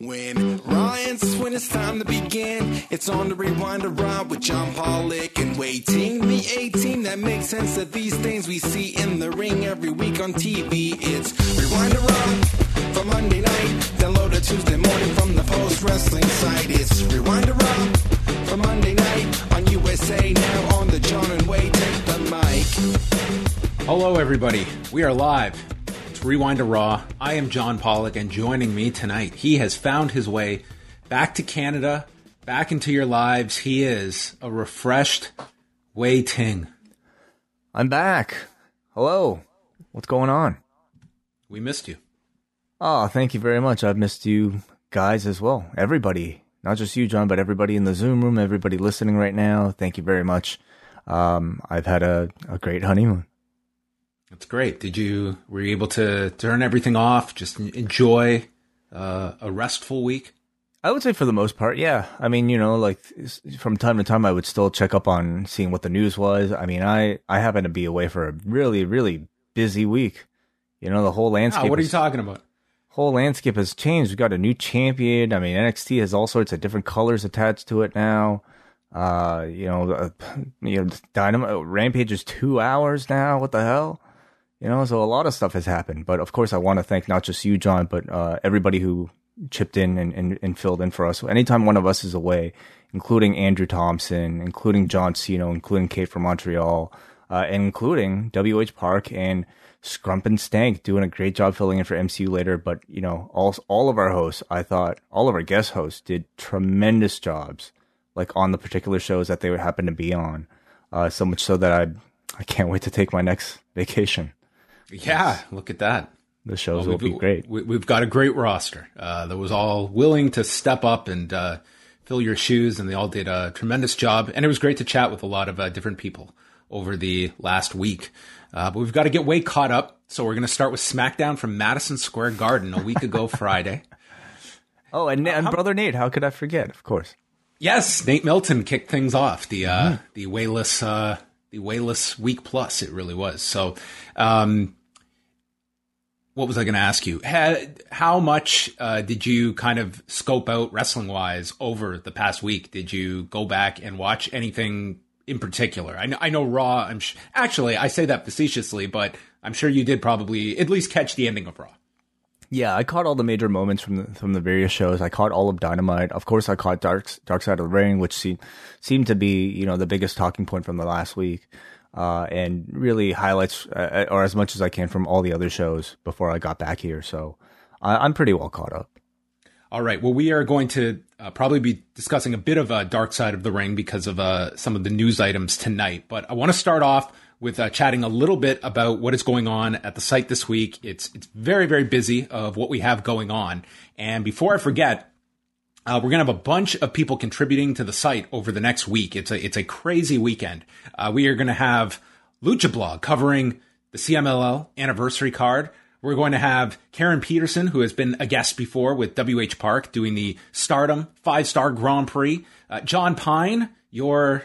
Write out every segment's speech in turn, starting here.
When Ryan's when it's time to begin, it's on the Rewind-A-Raw with John Pollock and waiting the 18 that makes sense of these things we see in the ring every week on TV. It's Rewind-A-Raw for Monday night, download it Tuesday morning from the post wrestling site. It's Rewind-A-Raw for Monday night on USA now on the John and Wade take the mic. Hello, everybody. We are live. It's Rewind to Raw. I am John Pollock, and joining me tonight, he has found his way back to Canada, back into your lives. He is a refreshed Wai Ting. I'm back. Hello. What's going on? We missed you. Oh, thank you very much. I've missed you guys as well. Everybody. Not just you, John, but everybody in the Zoom room, everybody listening right now. Thank you very much. Um, I've had a, a great honeymoon. That's great. Did you were you able to turn everything off? Just enjoy uh, a restful week. I would say for the most part, yeah. I mean, you know, like from time to time, I would still check up on seeing what the news was. I mean, I I happen to be away for a really really busy week. You know, the whole landscape. What are you is- talking about? whole landscape has changed. We've got a new champion. I mean, NXT has all sorts of different colors attached to it now. Uh, you know, uh, you know, Dynamite Rampage is two hours now. What the hell? You know, so a lot of stuff has happened. But of course, I want to thank not just you, John, but uh, everybody who chipped in and, and, and filled in for us. So anytime one of us is away, including Andrew Thompson, including John Cena, including Kate from Montreal, uh, including WH Park and Scrump and Stank doing a great job filling in for MCU later. But, you know, all, all of our hosts, I thought, all of our guest hosts did tremendous jobs, like on the particular shows that they would happen to be on. Uh, so much so that I, I can't wait to take my next vacation. Yeah, look at that. The shows Well, will be great. We, we've got a great roster uh, that was all willing to step up and uh, fill your shoes, and they all did a tremendous job. And it was great to chat with a lot of uh, different people over the last week. Uh, but we've got to get way caught up, so we're going to start with SmackDown from Madison Square Garden a week ago Friday. Oh, and, and brother Nate, how could I forget? Of course. Yes, Nate Milton kicked things off the uh, the wayless uh, the wayless week plus. It really was. So, um, what was I going to ask you? How much uh, did you kind of scope out wrestling wise over the past week? Did you go back and watch anything in particular? I know, I know Raw. I'm sh- actually I say that facetiously, but I'm sure you did probably at least catch the ending of Raw. Yeah, I caught all the major moments from the from the various shows. I caught all of Dynamite. Of course, I caught Dark Dark Side of the Ring, which seemed seemed to be you know the biggest talking point from the last week, uh, and really highlights uh, or as much as I can from all the other shows before I got back here. So I, I'm pretty well caught up. All right. Well, we are going to uh, probably be discussing a bit of a dark side of the ring because of uh, some of the news items tonight. But I want to start off with uh, chatting a little bit about what is going on at the site this week. It's it's very very busy of what we have going on. And before I forget, uh, we're gonna have a bunch of people contributing to the site over the next week. It's a it's a crazy weekend. Uh, we are gonna have Lucha Blog covering the CMLL anniversary card. We're going to have Karen Peterson, who has been a guest before with WH Park, doing the Stardom Five Star Grand Prix. Uh, John Pine, your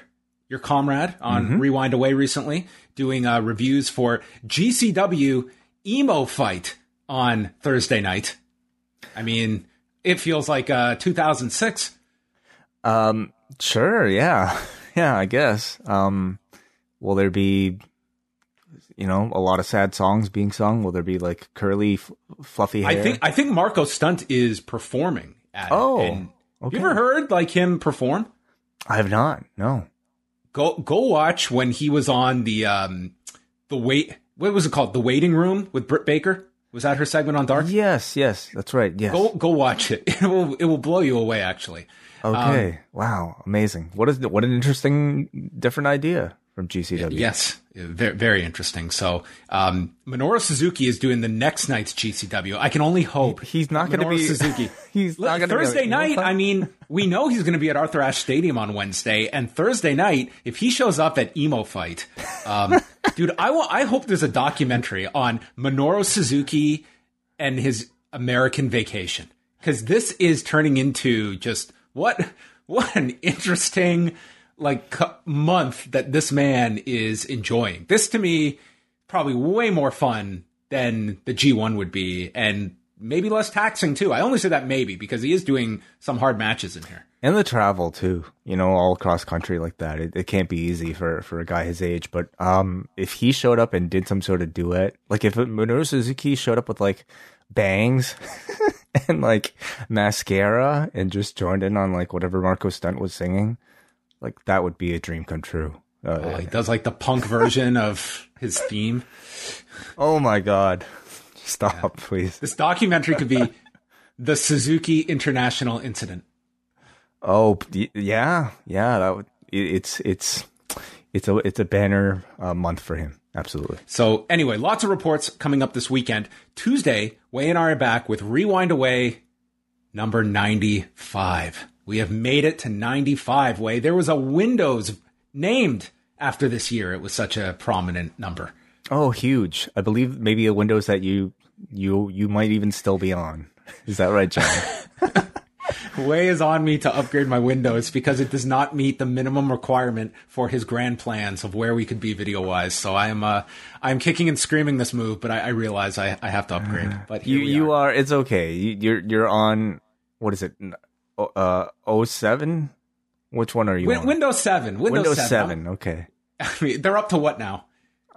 your comrade on Rewind Away recently, doing uh, reviews for GCW Emo Fight on Thursday night. I mean, it feels like uh, 2006. Um, sure, yeah, yeah, I guess. Um, will there be, you know, a lot of sad songs being sung? Will there be like curly, f- fluffy hair? I think I think Marco Stunt is performing at Oh, okay. You ever heard like him perform? I have not. No. Go go watch when he was on the um the wait what was it called? The waiting room with Britt Baker? Was that her segment on Dark? Yes, yes, that's right. Yes. Go go watch it. It will it will blow you away actually. Okay. wow. Amazing. What is what an interesting different idea from GCW. Yes, very, very interesting. So, um, Minoru Suzuki is doing the next night's GCW. I can only hope He's not going to be Suzuki. He's not going to Thursday be night. I mean, we know he's going to be at Arthur Ashe Stadium on Wednesday, and Thursday night, if he shows up at Emo Fight, um, dude, I will. I hope there's a documentary on Minoru Suzuki and his American Vacation because this is turning into just what what an interesting like month that this man is enjoying. This to me probably way more fun than the G1 would be and maybe less taxing too. I only say that maybe because he is doing some hard matches in here. And the travel too, you know, all across country like that. It, it can't be easy for, for a guy his age. But um, if he showed up and did some sort of duet, like if Minoru Suzuki showed up with like bangs and like mascara and just joined in on like whatever Marco Stunt was singing, like that would be a dream come true. Uh, Oh, he does like the punk version of his theme. oh my god, stop, please. This documentary could be the Suzuki International Incident. Oh yeah, yeah. That would, it, it's it's it's a it's a banner uh, month for him. Absolutely. So anyway, lots of reports coming up this weekend. Tuesday, Way and I are back with Rewind Away number 95. We have made it to 95 Way. There was a Windows named after this year. It was such a prominent number. Oh, huge! I believe maybe a Windows that you you you might even still be on. Is that right, John? Way is on me to upgrade my Windows because it does not meet the minimum requirement for his grand plans of where we could be video wise. So I am uh, I'm kicking and screaming this move, but I, I realize I, I have to upgrade. But you here we you are. are. It's okay. You, you're you're on. What is it? Uh, 07? Which one are you Win- on? Windows 7. Windows, Windows 7. Seven. Okay. I mean, they're up to what now?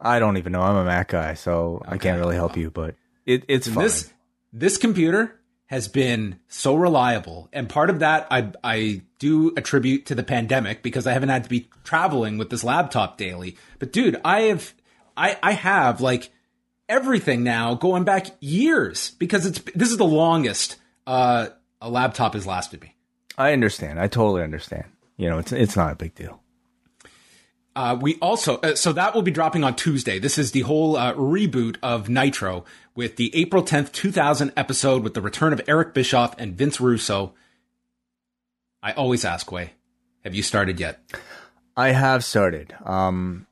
I don't even know. I'm a Mac guy, so I can't really help you. But it, it's fine. This this computer has been so reliable, and part of that I I do attribute to the pandemic because I haven't had to be traveling with this laptop daily. But dude, I have I I have like everything now going back years because it's this is the longest uh, a laptop has lasted me. I understand. I totally understand. You know, it's it's not a big deal. Uh, we also, uh, so that will be dropping on Tuesday. This is the whole uh, reboot of Nitro with the April 10th, 2000 episode with the return of Eric Bischoff and Vince Russo. I always ask, Way, have you started yet? I have started. Um,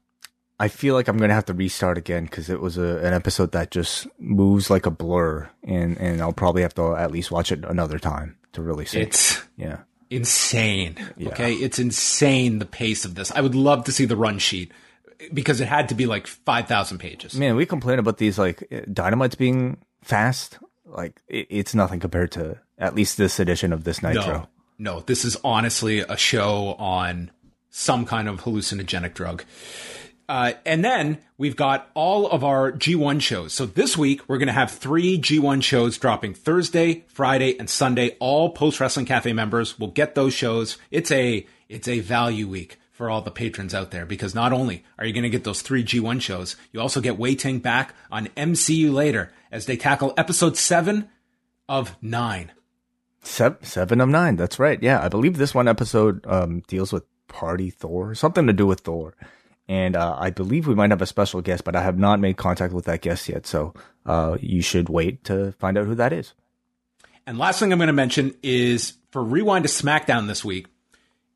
I feel like I'm gonna have to restart again because it was a, an episode that just moves like a blur, and and I'll probably have to at least watch it another time to really see. It's yeah. Insane. Okay. It's insane the pace of this. I would love to see the run sheet because it had to be like 5,000 pages. Man, we complain about these like dynamites being fast. Like it, it's nothing compared to at least this edition of this Nitro. No, no, this is honestly a show on some kind of hallucinogenic drug. Uh, and then we've got all of our G1 shows. So this week we're going to have three G1 shows dropping Thursday, Friday, and Sunday. All Post Wrestling Cafe members will get those shows. It's a it's a value week for all the patrons out there because not only are you going to get those three G1 shows, you also get Wai Ting back on MCU later as they tackle episode seven of nine. Seven, seven of nine. That's right. Yeah, I believe this one episode um, deals with Party Thor, something to do with Thor. And uh, I believe we might have a special guest, but I have not made contact with that guest yet. So uh, you should wait to find out who that is. And last thing I'm going to mention is for Rewind to SmackDown this week,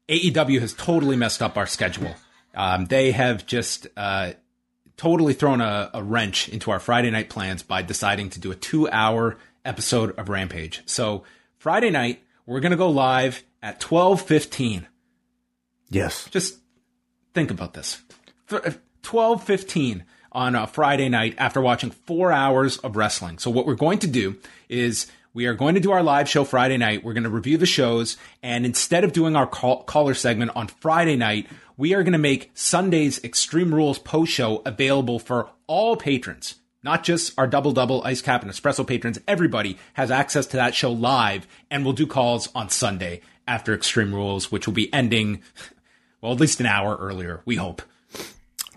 AEW has totally messed up our schedule. Um, they have just uh, totally thrown a, a wrench into our Friday night plans by deciding to do a two hour episode of Rampage. So Friday night, we're going to go live at 1215. Yes. Just think about this. Uh, twelve fifteen on a Friday night after watching four hours of wrestling. So what we're going to do is we are going to do our live show Friday night. We're going to review the shows, and instead of doing our call- caller segment on Friday night, we are going to make Sunday's Extreme Rules post show available for all patrons. Not just our double double ice cap and espresso patrons. Everybody has access to that show live, and we'll do calls on Sunday after Extreme Rules, which will be ending, well, at least an hour earlier. We hope.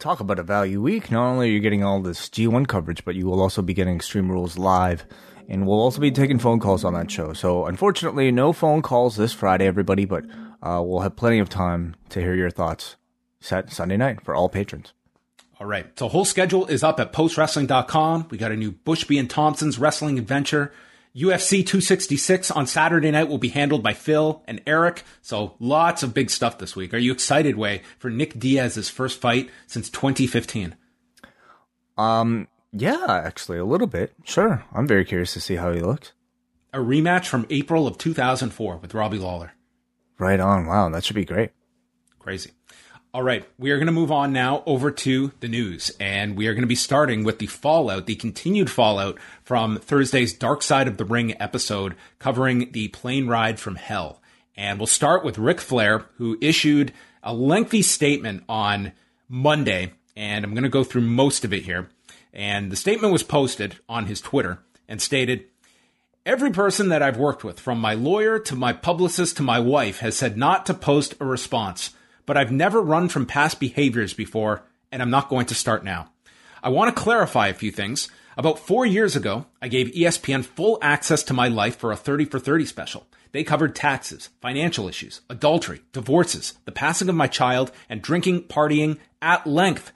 Talk about a value week. Not only are you getting all this G1 coverage, but you will also be getting Extreme Rules live. And we'll also be taking phone calls on that show. So, unfortunately, no phone calls this Friday, everybody, but uh, we'll have plenty of time to hear your thoughts set Sunday night for all patrons. All right. So whole schedule is up at postwrestling.com. We got a new Bushby and Thompson's wrestling adventure. UFC 266 on Saturday night will be handled by Phil and Eric. So lots of big stuff this week. Are you excited, Way, for Nick Diaz's first fight since 2015? Um, yeah, actually, a little bit. Sure. I'm very curious to see how he looks. A rematch from April of 2004 with Robbie Lawler. Right on. Wow, that should be great. Crazy. All right, we are going to move on now over to the news, and we are going to be starting with the fallout, the continued fallout from Thursday's Dark Side of the Ring episode covering the plane ride from hell. And we'll start with Ric Flair, who issued a lengthy statement on Monday, and I'm going to go through most of it here. And the statement was posted on his Twitter and stated, Every person that I've worked with, from my lawyer to my publicist to my wife, has said not to post a response but I've never run from past behaviors before, and I'm not going to start now. I want to clarify a few things. About four years ago, I gave ESPN full access to my life for a 30 for 30 special. They covered taxes, financial issues, adultery, divorces, the passing of my child, and drinking, partying at length.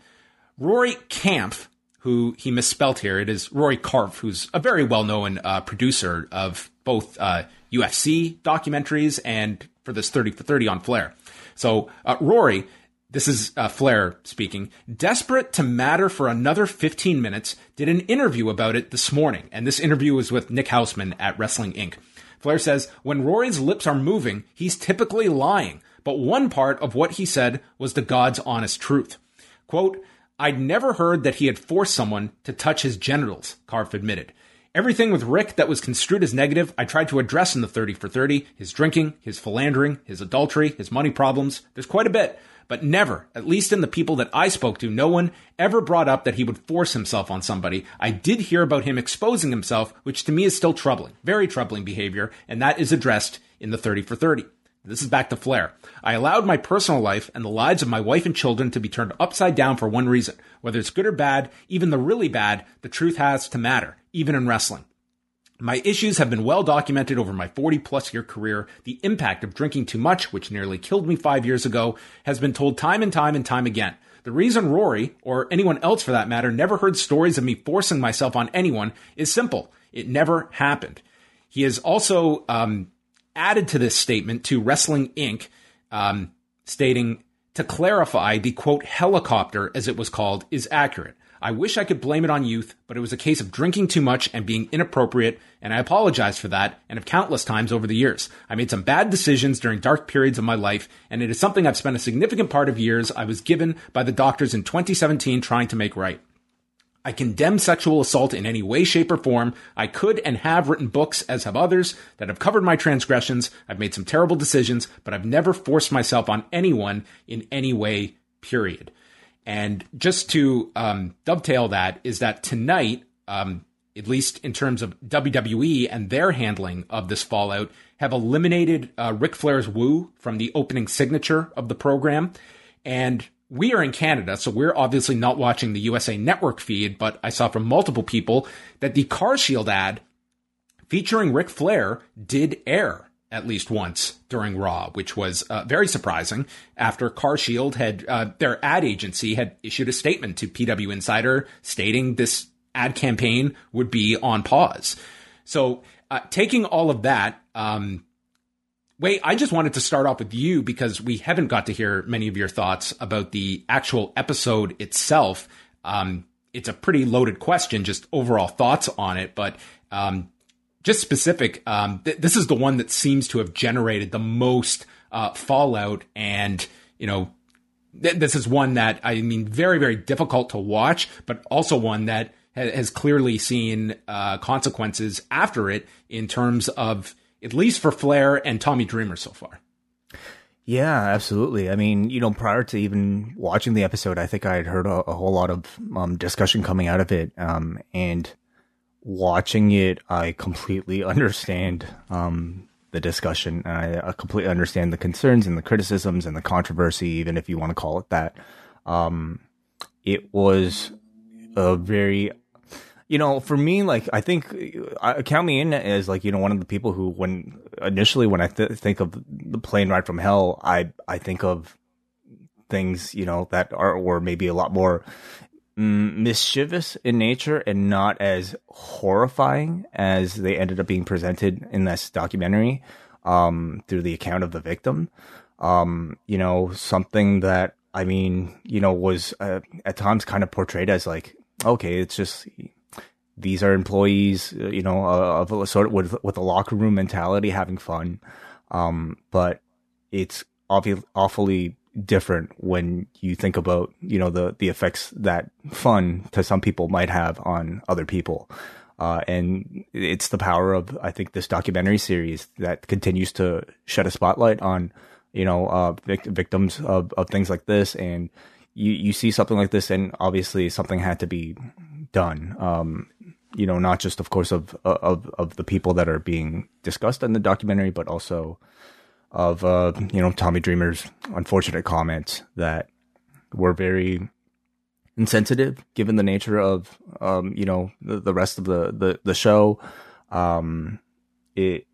Rory Kampf, who he misspelt here, it is Rory Karpf, who's a very well known uh, producer of both uh, UFC documentaries and for this 30 for 30 on Flair. So, uh, Rory, this is uh, Flair speaking, desperate to matter for another 15 minutes, did an interview about it this morning. And this interview was with Nick Hausman at Wrestling Inc. Flair says, when Rory's lips are moving, he's typically lying. But one part of what he said was the God's honest truth. Quote, I'd never heard that he had forced someone to touch his genitals, Karpf admitted. Everything with Rick that was construed as negative, I tried to address in the 30 for 30. His drinking, his philandering, his adultery, his money problems. There's quite a bit. But never, at least in the people that I spoke to, no one ever brought up that he would force himself on somebody. I did hear about him exposing himself, which to me is still troubling. Very troubling behavior, and that is addressed in the 30 for 30. This is back to Flair. I allowed my personal life and the lives of my wife and children to be turned upside down for one reason. Whether it's good or bad, even the really bad, the truth has to matter even in wrestling. My issues have been well documented over my 40 plus year career. The impact of drinking too much, which nearly killed me five years ago, has been told time and time and time again. The reason Rory, or anyone else for that matter, never heard stories of me forcing myself on anyone is simple. It never happened. He has also um, added to this statement to Wrestling Inc., um, stating, to clarify, the quote, helicopter, as it was called, is accurate. I wish I could blame it on youth, but it was a case of drinking too much and being inappropriate, and I apologize for that and have countless times over the years. I made some bad decisions during dark periods of my life, and it is something I've spent a significant part of years I was given by the doctors in 2017 trying to make right. I condemn sexual assault in any way, shape, or form. I could and have written books, as have others, that have covered my transgressions. I've made some terrible decisions, but I've never forced myself on anyone in any way, period. And just to um, dovetail that is that tonight, um, at least in terms of WWE and their handling of this fallout, have eliminated uh, Ric Flair's woo from the opening signature of the program. And we are in Canada, so we're obviously not watching the USA Network feed, but I saw from multiple people that the Car Shield ad featuring Ric Flair did air at least once during Raw, which was uh, very surprising after CarShield had, uh, their ad agency had issued a statement to PW Insider stating this ad campaign would be on pause. So, uh, taking all of that, um, Wait, I just wanted to start off with you because we haven't got to hear many of your thoughts about the actual episode itself. Um, it's a pretty loaded question, just overall thoughts on it. But um, just specific, um, th- this is the one that seems to have generated the most uh, fallout, and you know, th- this is one that I mean, very very difficult to watch, but also one that ha- has clearly seen uh, consequences after it in terms of at least for Flair and Tommy Dreamer so far. Yeah, absolutely. I mean, you know, prior to even watching the episode, I think I had heard a, a whole lot of um, discussion coming out of it, um, and watching it, I completely understand um, the discussion. I, I, completely understand the concerns and the criticisms and the controversy, even if you want to call it that. Um, it was a very, you know, for me, like I think, I count me in as like you know one of the people who, when initially when I th- think of the plane ride from hell, I I think of things you know that are or maybe a lot more mischievous in nature and not as horrifying as they ended up being presented in this documentary um, through the account of the victim. Um, you know, something that I mean, you know, was uh, at times kind of portrayed as like, okay, it's just these are employees, uh, you know, uh, of a sort of with with a locker room mentality, having fun. Um, but it's awfully different when you think about you know the the effects that fun to some people might have on other people. Uh, and it's the power of I think this documentary series that continues to shed a spotlight on you know uh, vic- victims of, of things like this, and you you see something like this, and obviously something had to be done. Um, you know, not just of course of of of the people that are being discussed in the documentary, but also of uh, you know Tommy Dreamer's unfortunate comments that were very insensitive given the nature of um, you know the, the rest of the the, the show. Um, it.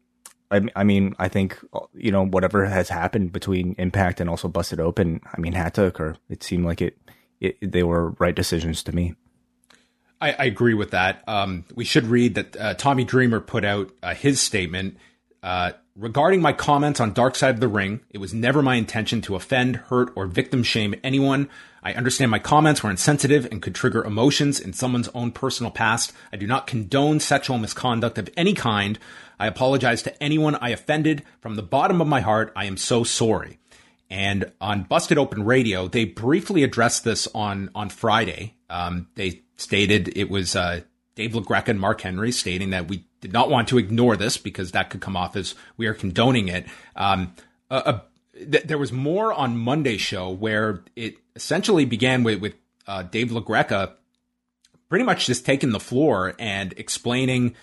I, I mean, I think you know whatever has happened between Impact and also Busted Open. I mean, had to occur. It seemed like it. it they were right decisions to me. I, I agree with that. Um, we should read that uh, Tommy Dreamer put out uh, his statement uh, regarding my comments on Dark Side of the Ring. It was never my intention to offend, hurt, or victim shame anyone. I understand my comments were insensitive and could trigger emotions in someone's own personal past. I do not condone sexual misconduct of any kind. I apologize to anyone I offended. From the bottom of my heart, I am so sorry. And on Busted Open Radio, they briefly addressed this on on Friday. Um, they stated it was uh, Dave LaGreca and Mark Henry stating that we did not want to ignore this because that could come off as we are condoning it. Um, a, a th- there was more on Monday's show where it essentially began with, with uh, Dave LaGreca pretty much just taking the floor and explaining.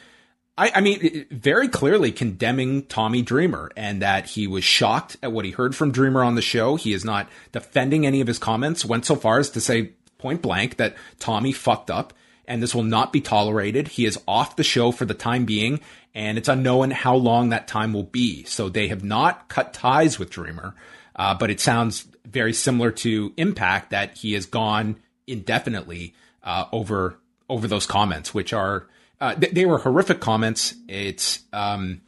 I, I mean, very clearly condemning Tommy Dreamer and that he was shocked at what he heard from Dreamer on the show. He is not defending any of his comments, went so far as to say point blank that Tommy fucked up and this will not be tolerated. He is off the show for the time being, and it's unknown how long that time will be. So they have not cut ties with Dreamer, uh, but it sounds very similar to Impact that he has gone indefinitely uh, over over those comments, which are uh, th- they were horrific comments. It's um,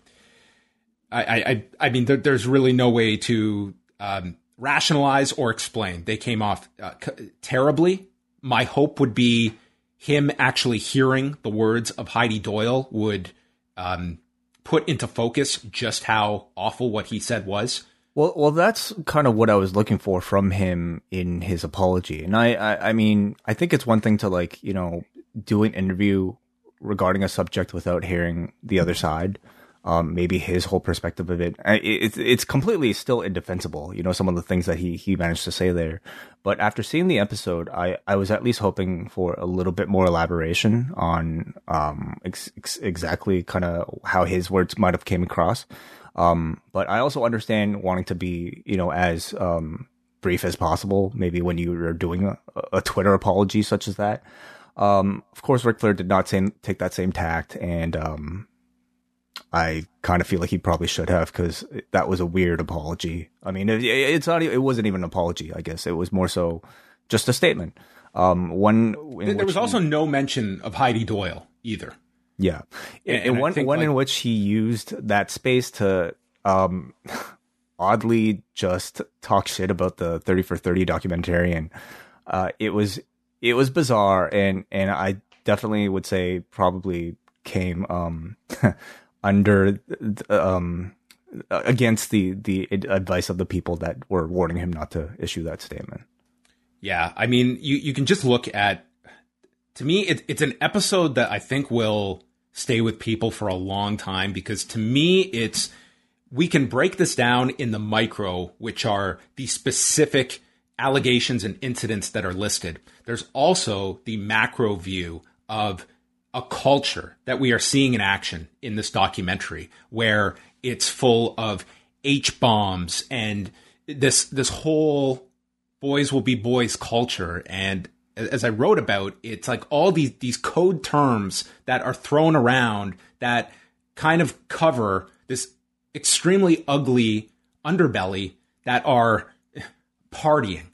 I, I I mean there, there's really no way to um, rationalize or explain. They came off uh, c- terribly. My hope would be him actually hearing the words of Heidi Doyle would um, put into focus just how awful what he said was. Well, well, that's kind of what I was looking for from him in his apology. And I, I, I mean, I think it's one thing to like, you know, do an interview regarding a subject without hearing the other side um, maybe his whole perspective of it. It's it's completely still indefensible. You know, some of the things that he he managed to say there. But after seeing the episode, I I was at least hoping for a little bit more elaboration on um ex- ex- exactly kind of how his words might have came across. Um, but I also understand wanting to be you know as um brief as possible. Maybe when you are doing a, a Twitter apology such as that. Um, of course, Ric Flair did not say, take that same tact, and um, I kind of feel like he probably should have because that was a weird apology. I mean, it, it's not. It wasn't even an apology. I guess it was more so just a statement. Um, one there was also no mention of Heidi Doyle either. Yeah, and, and, one one like, in which he used that space to um, oddly just talk shit about the Thirty for Thirty documentary, and uh, it was it was bizarre, and and I definitely would say probably came um under um against the the advice of the people that were warning him not to issue that statement. Yeah, I mean, you you can just look at. To me, it, it's an episode that I think will stay with people for a long time because to me, it's we can break this down in the micro, which are the specific allegations and incidents that are listed. There's also the macro view of a culture that we are seeing in action in this documentary where it's full of H bombs and this this whole boys will be boys culture and as I wrote about it's like all these these code terms that are thrown around that kind of cover this extremely ugly underbelly that are partying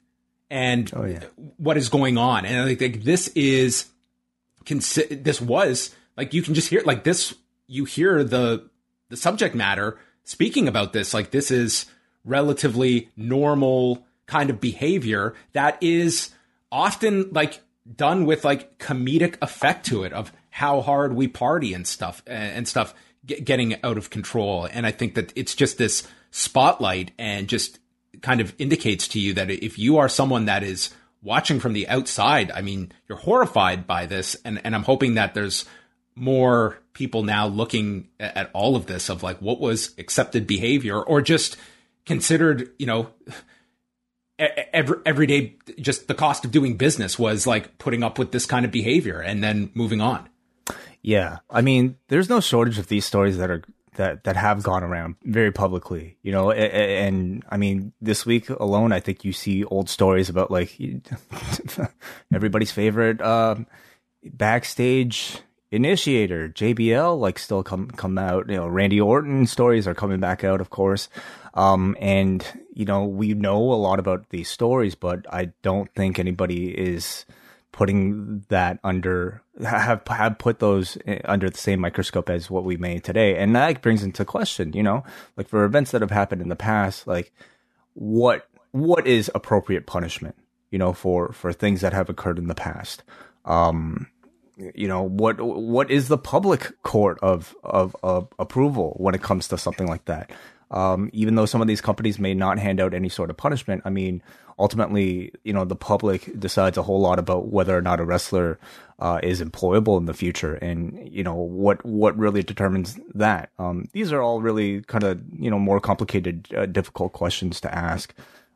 and oh, yeah. what is going on and I think this is consi- this was like you can just hear like this you hear the the subject matter speaking about this. Like this is relatively normal kind of behavior that is often like done with like comedic effect to it of how hard we party and stuff and stuff getting out of control. And i think that it's just this spotlight and just kind of indicates to you that if you are someone that is watching from the outside, I mean, you're horrified by this. And, and I'm hoping that there's more people now looking at all of this of like what was accepted behavior or just considered, you know, every every day just the cost of doing business was like putting up with this kind of behavior and then moving on. Yeah, I mean, there's no shortage of these stories that are that that have gone around very publicly, you know. And, and I mean, this week alone, I think you see old stories about like everybody's favorite um, backstage initiator JBL, like still come come out. You know, Randy Orton stories are coming back out, of course. Um, and you know, we know a lot about these stories, but I don't think anybody is putting that under have have put those eh, under the same microscope as what we made today, and that brings into question, you know, like for events that have happened in the past, like what what is appropriate punishment, you know, for for things that have occurred in the past. Um, you know what what is the public court of, of of approval when it comes to something like that um, even though some of these companies may not hand out any sort of punishment, I mean, ultimately, you know, the public decides a whole lot about whether or not a wrestler uh, is employable in the future, and you know what what really determines that. Um, these are all really kind of you know more complicated, uh, difficult questions to ask,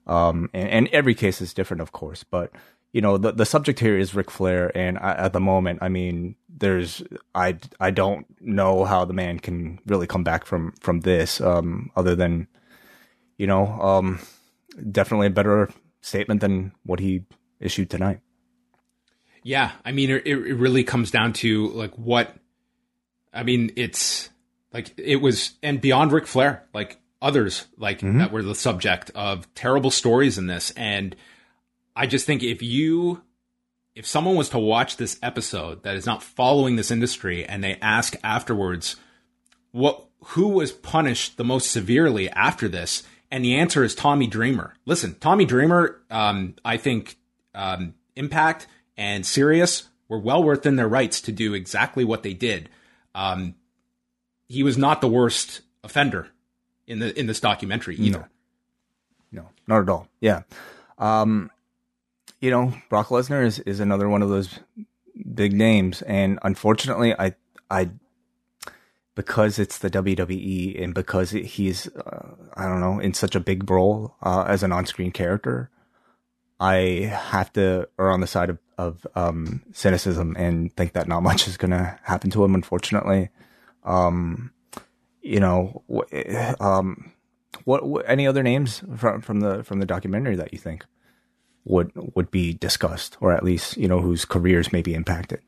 um, and, and every case is different, of course, but you know the the subject here is Ric Flair, and I, at the moment, I mean, there's I I don't know how the man can really come back from from this, um, other than you know, um, definitely a better statement than what he issued tonight. Yeah, I mean, it, it really comes down to like what I mean. It's like it was, and beyond Ric Flair, like others, like mm-hmm. that were the subject of terrible stories in this, and I just think if you if someone was to watch this episode that is not following this industry and they ask afterwards what who was punished the most severely after this? And the answer is tommy dreamer. Listen tommy dreamer um, i think um, impact and sirius were well within their rights to do exactly what they did. Um, he was not the worst offender in the in this documentary either. No, no not at all. Yeah. Um, you know, Brock Lesnar is, is another one of those big names, and unfortunately, I I because it's the WWE and because he's uh, I don't know in such a big role uh, as an on-screen character, I have to err on the side of, of um, cynicism and think that not much is going to happen to him. Unfortunately, um, you know, um, what, what any other names from from the from the documentary that you think? Would would be discussed, or at least you know whose careers may be impacted.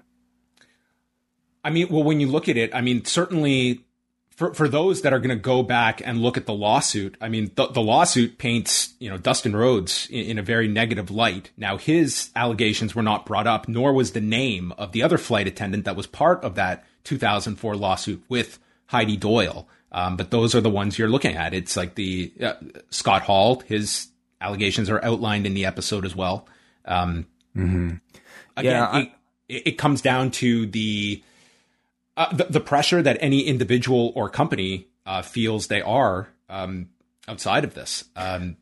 I mean, well, when you look at it, I mean, certainly for for those that are going to go back and look at the lawsuit, I mean, the, the lawsuit paints you know Dustin Rhodes in, in, a very negative light. Now, his allegations were not brought up, nor was the name of the other flight attendant that was part of that 2004 lawsuit with Heidi Doyle. Um, but those are the ones you're looking at. It's like the uh, Scott Hall, his allegations are outlined in the episode as well. Um, mm-hmm. Again, yeah, I, it, it, comes down to the, uh, the, the pressure that any individual or company uh, feels they are um, outside of this. Um,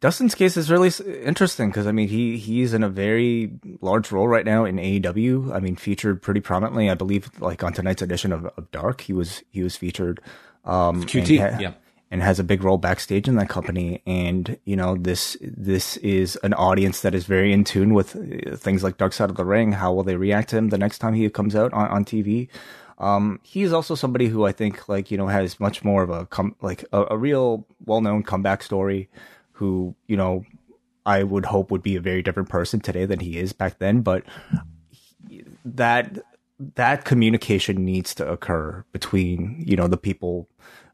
Dustin's case is really interesting because I mean he he's in a very large role right now in AEW. I mean featured pretty prominently, I believe, like on tonight's edition of, of Dark, he was he was featured. Um, QT, yeah and has a big role backstage in that company. And you know, this this is an audience that is very in tune with uh, things like Dark Side of the Ring. How will they react to him the next time he comes out on, on TV? Um, he's also somebody who I think like you know has much more of a com- like a, a real well known comeback story. Who you know I would hope would be a very different person today than he is back then. But that that communication needs to occur between you know the people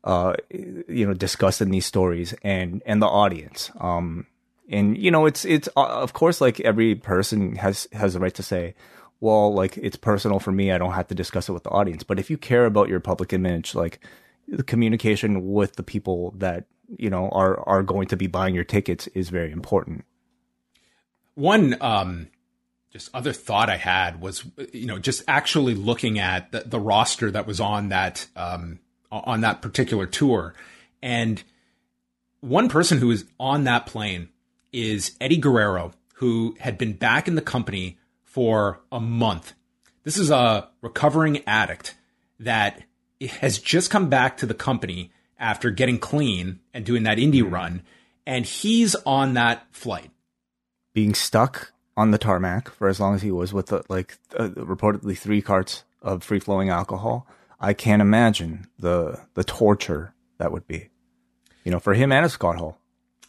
uh, you know, discussing these stories and and the audience. Um, and you know, it's it's uh, of course like every person has has the right to say, well, like it's personal for me. I don't have to discuss it with the audience. But if you care about your public image, like the communication with the people that you know are are going to be buying your tickets is very important. One um, just other thought I had was you know just actually looking at the, the roster that was on that um, on that particular tour. And one person who is on that plane is Eddie Guerrero, who had been back in the company for a month. This is a recovering addict that has just come back to the company after getting clean and doing that indie run, and he's on that flight. Being stuck on the tarmac for as long as he was with the, like uh, reportedly three carts of free flowing alcohol, I can't imagine the the torture that would be. You know, for him and a Scott Hall.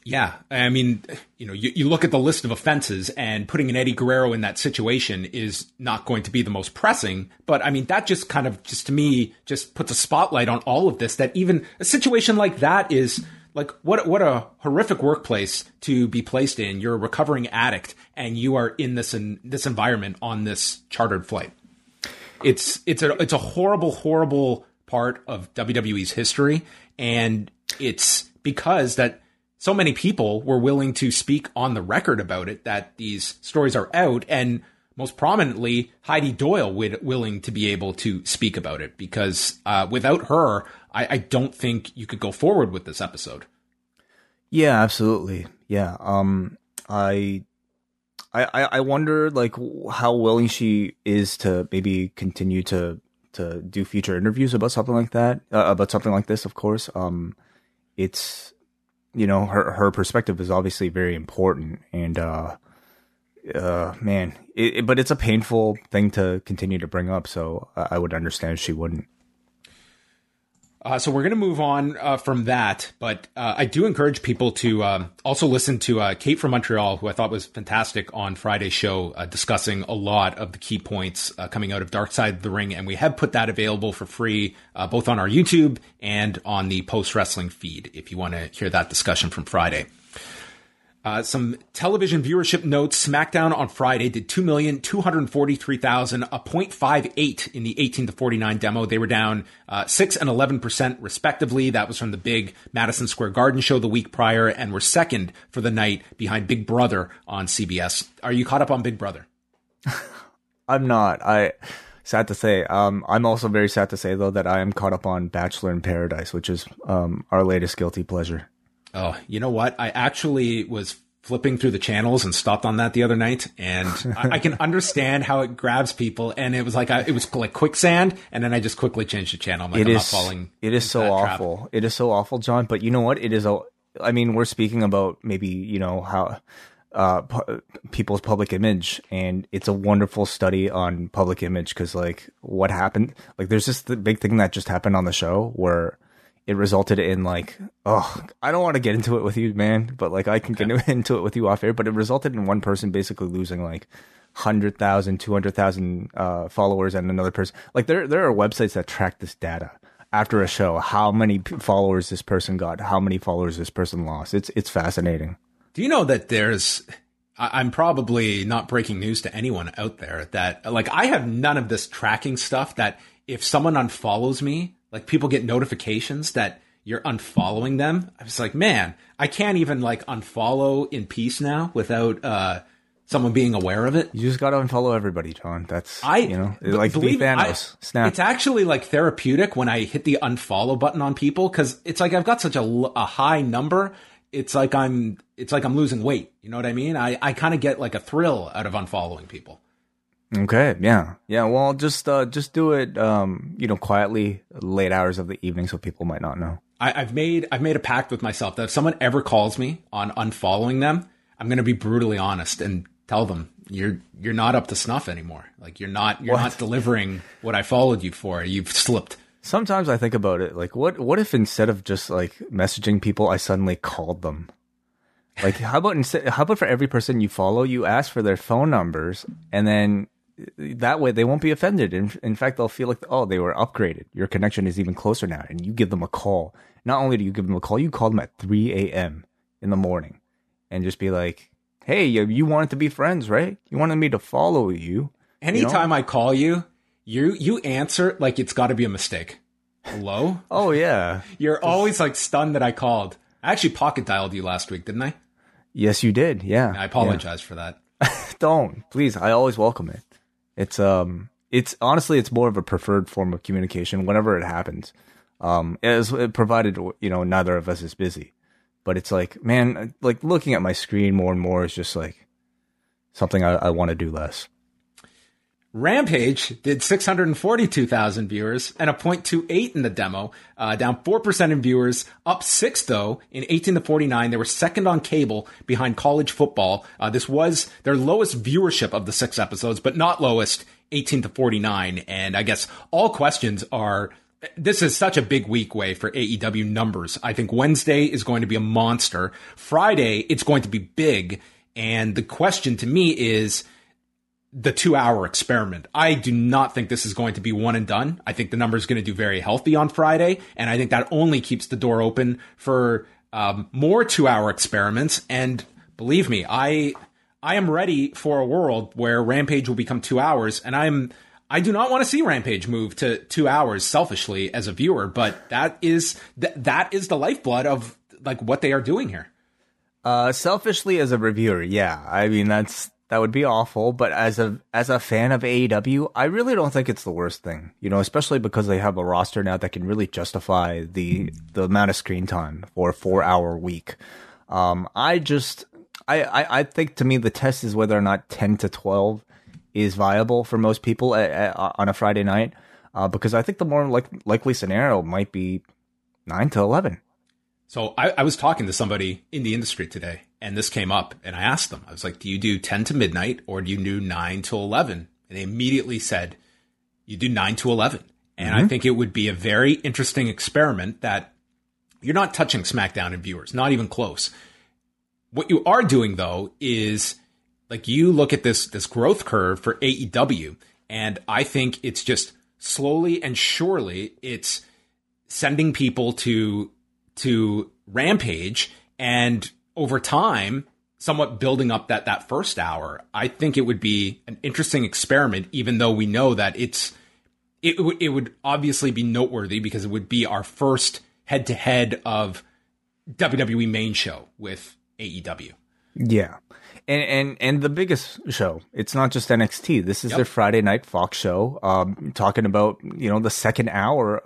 Yeah, I mean, you know, you, you look at the list of offenses, and putting an Eddie Guerrero in that situation is not going to be the most pressing. But I mean, that just kind of, just to me, just puts a spotlight on all of this. That even a situation like that is like what what a horrific workplace to be placed in. You're a recovering addict, and you are in this in this environment on this chartered flight. It's it's a it's a horrible horrible part of WWE's history, and it's because that so many people were willing to speak on the record about it that these stories are out. And most prominently heidi doyle would, willing to be able to speak about it because uh, without her I, I, don't think you could go forward with this episode. Yeah absolutely. Yeah um i I, I wonder like how willing she is to maybe continue to to do future interviews about something like that uh, about something like this of course. Um it's you know her her perspective is obviously very important and uh uh man it, it, but it's a painful thing to continue to bring up so i would understand if she wouldn't uh, so we're going to move on uh, from that, but uh, I do encourage people to um, also listen to uh, Kate from Montreal, who I thought was fantastic on Friday's show, uh, discussing a lot of the key points uh, coming out of Dark Side of the Ring, and we have put that available for free both on our YouTube and on the Post Wrestling feed if you want to hear that discussion from Friday. Uh, some television viewership notes. SmackDown on Friday did 2,243,000, a 0.58 in the 18 to 49 demo. They were down uh, 6 and 11% respectively. That was from the big Madison Square Garden show the week prior and were second for the night behind Big Brother on CBS. Are you caught up on Big Brother? I'm not. I sad to say. Um, I'm also very sad to say though that I am caught up on Bachelor in Paradise, which is um, our latest guilty pleasure. Oh, you know what? I actually was flipping through the channels and stopped on that the other night, and I, I, can understand how it grabs people. And it was like I, it was like quicksand, and then I just quickly changed the channel. I'm like, it I'm is, not falling. It is so awful. Trap. It is so awful, John. But you know what? It is a. I mean, we're speaking about maybe you know how uh, pu- people's public image, and it's a wonderful study on public image because like what happened, like there's just the big thing that just happened on the show where it resulted in like oh i don't want to get into it with you man but like i can get into it with you off air but it resulted in one person basically losing like 100000 200000 uh, followers and another person like there there are websites that track this data after a show how many followers this person got how many followers this person lost. It's it's fascinating. Do you know that there's I'm probably not breaking news to anyone out there that like I have none of this tracking stuff that if someone unfollows me like people get notifications that you're unfollowing them. I was like, man, I can't even like unfollow in peace now without uh someone being aware of it. You just got to unfollow everybody, John. That's I you know like believe Thanos. I, Snap. It's actually like therapeutic when I hit the unfollow button on people because it's like I've got such a, a high number. It's like I'm it's like I'm losing weight. You know what I mean? I I kind of get like a thrill out of unfollowing people. Okay, yeah, yeah. Well, just uh, just do it, um, you know, quietly, late hours of the evening, so people might not know. I, I've made I've made a pact with myself that if someone ever calls me on unfollowing them, I'm going to be brutally honest and tell them you're you're not up to snuff anymore. Like you're not you're what? not delivering what I followed you for. You've slipped. Sometimes I think about it, like what what if instead of just like messaging people, I suddenly called them like how about instead how about for every person you follow you ask for their phone numbers and then that way they won't be offended. In, in fact, they'll feel like, oh, they were upgraded. Your connection is even closer now. And you give them a call. Not only do you give them a call, you call them at 3 a.m. in the morning and just be like, hey, you wanted to be friends, right? You wanted me to follow you. Anytime you know? I call you, you you answer like it's got to be a mistake. Hello? oh, yeah. You're always like stunned that I called. I actually pocket dialed you last week, didn't I? Yes, you did. Yeah. I apologize yeah. for that. Don't. Please. I always welcome it. It's um it's honestly it's more of a preferred form of communication whenever it happens. Um as provided you know neither of us is busy. but it's like, man, like looking at my screen more and more is just like something I, I want to do less. Rampage did 642,000 viewers and a 0.28 in the demo, uh, down 4% in viewers, up 6 though in 18 to 49. They were second on cable behind college football. Uh, this was their lowest viewership of the six episodes, but not lowest 18 to 49. And I guess all questions are, this is such a big week way for AEW numbers. I think Wednesday is going to be a monster. Friday, it's going to be big. And the question to me is, the two hour experiment. I do not think this is going to be one and done. I think the number is going to do very healthy on Friday. And I think that only keeps the door open for um, more two hour experiments. And believe me, I, I am ready for a world where Rampage will become two hours. And I'm, I do not want to see Rampage move to two hours selfishly as a viewer, but that is, th- that is the lifeblood of like what they are doing here. Uh, selfishly as a reviewer, yeah. I mean, that's, that would be awful, but as a as a fan of AEW, I really don't think it's the worst thing. You know, especially because they have a roster now that can really justify the the amount of screen time for a four hour week. Um, I just I, I, I think to me the test is whether or not ten to twelve is viable for most people at, at, on a Friday night. Uh, because I think the more like, likely scenario might be nine to eleven. So I, I was talking to somebody in the industry today, and this came up and I asked them, I was like, do you do 10 to midnight or do you do 9 to 11? And they immediately said, you do 9 to 11. And mm-hmm. I think it would be a very interesting experiment that you're not touching SmackDown and viewers, not even close. What you are doing though is like you look at this, this growth curve for AEW and I think it's just slowly and surely it's sending people to, to Rampage and over time, somewhat building up that that first hour, I think it would be an interesting experiment. Even though we know that it's it would it would obviously be noteworthy because it would be our first head to head of WWE main show with AEW. Yeah. And, and and the biggest show. It's not just NXT. This is yep. their Friday night Fox show. Um, talking about you know the second hour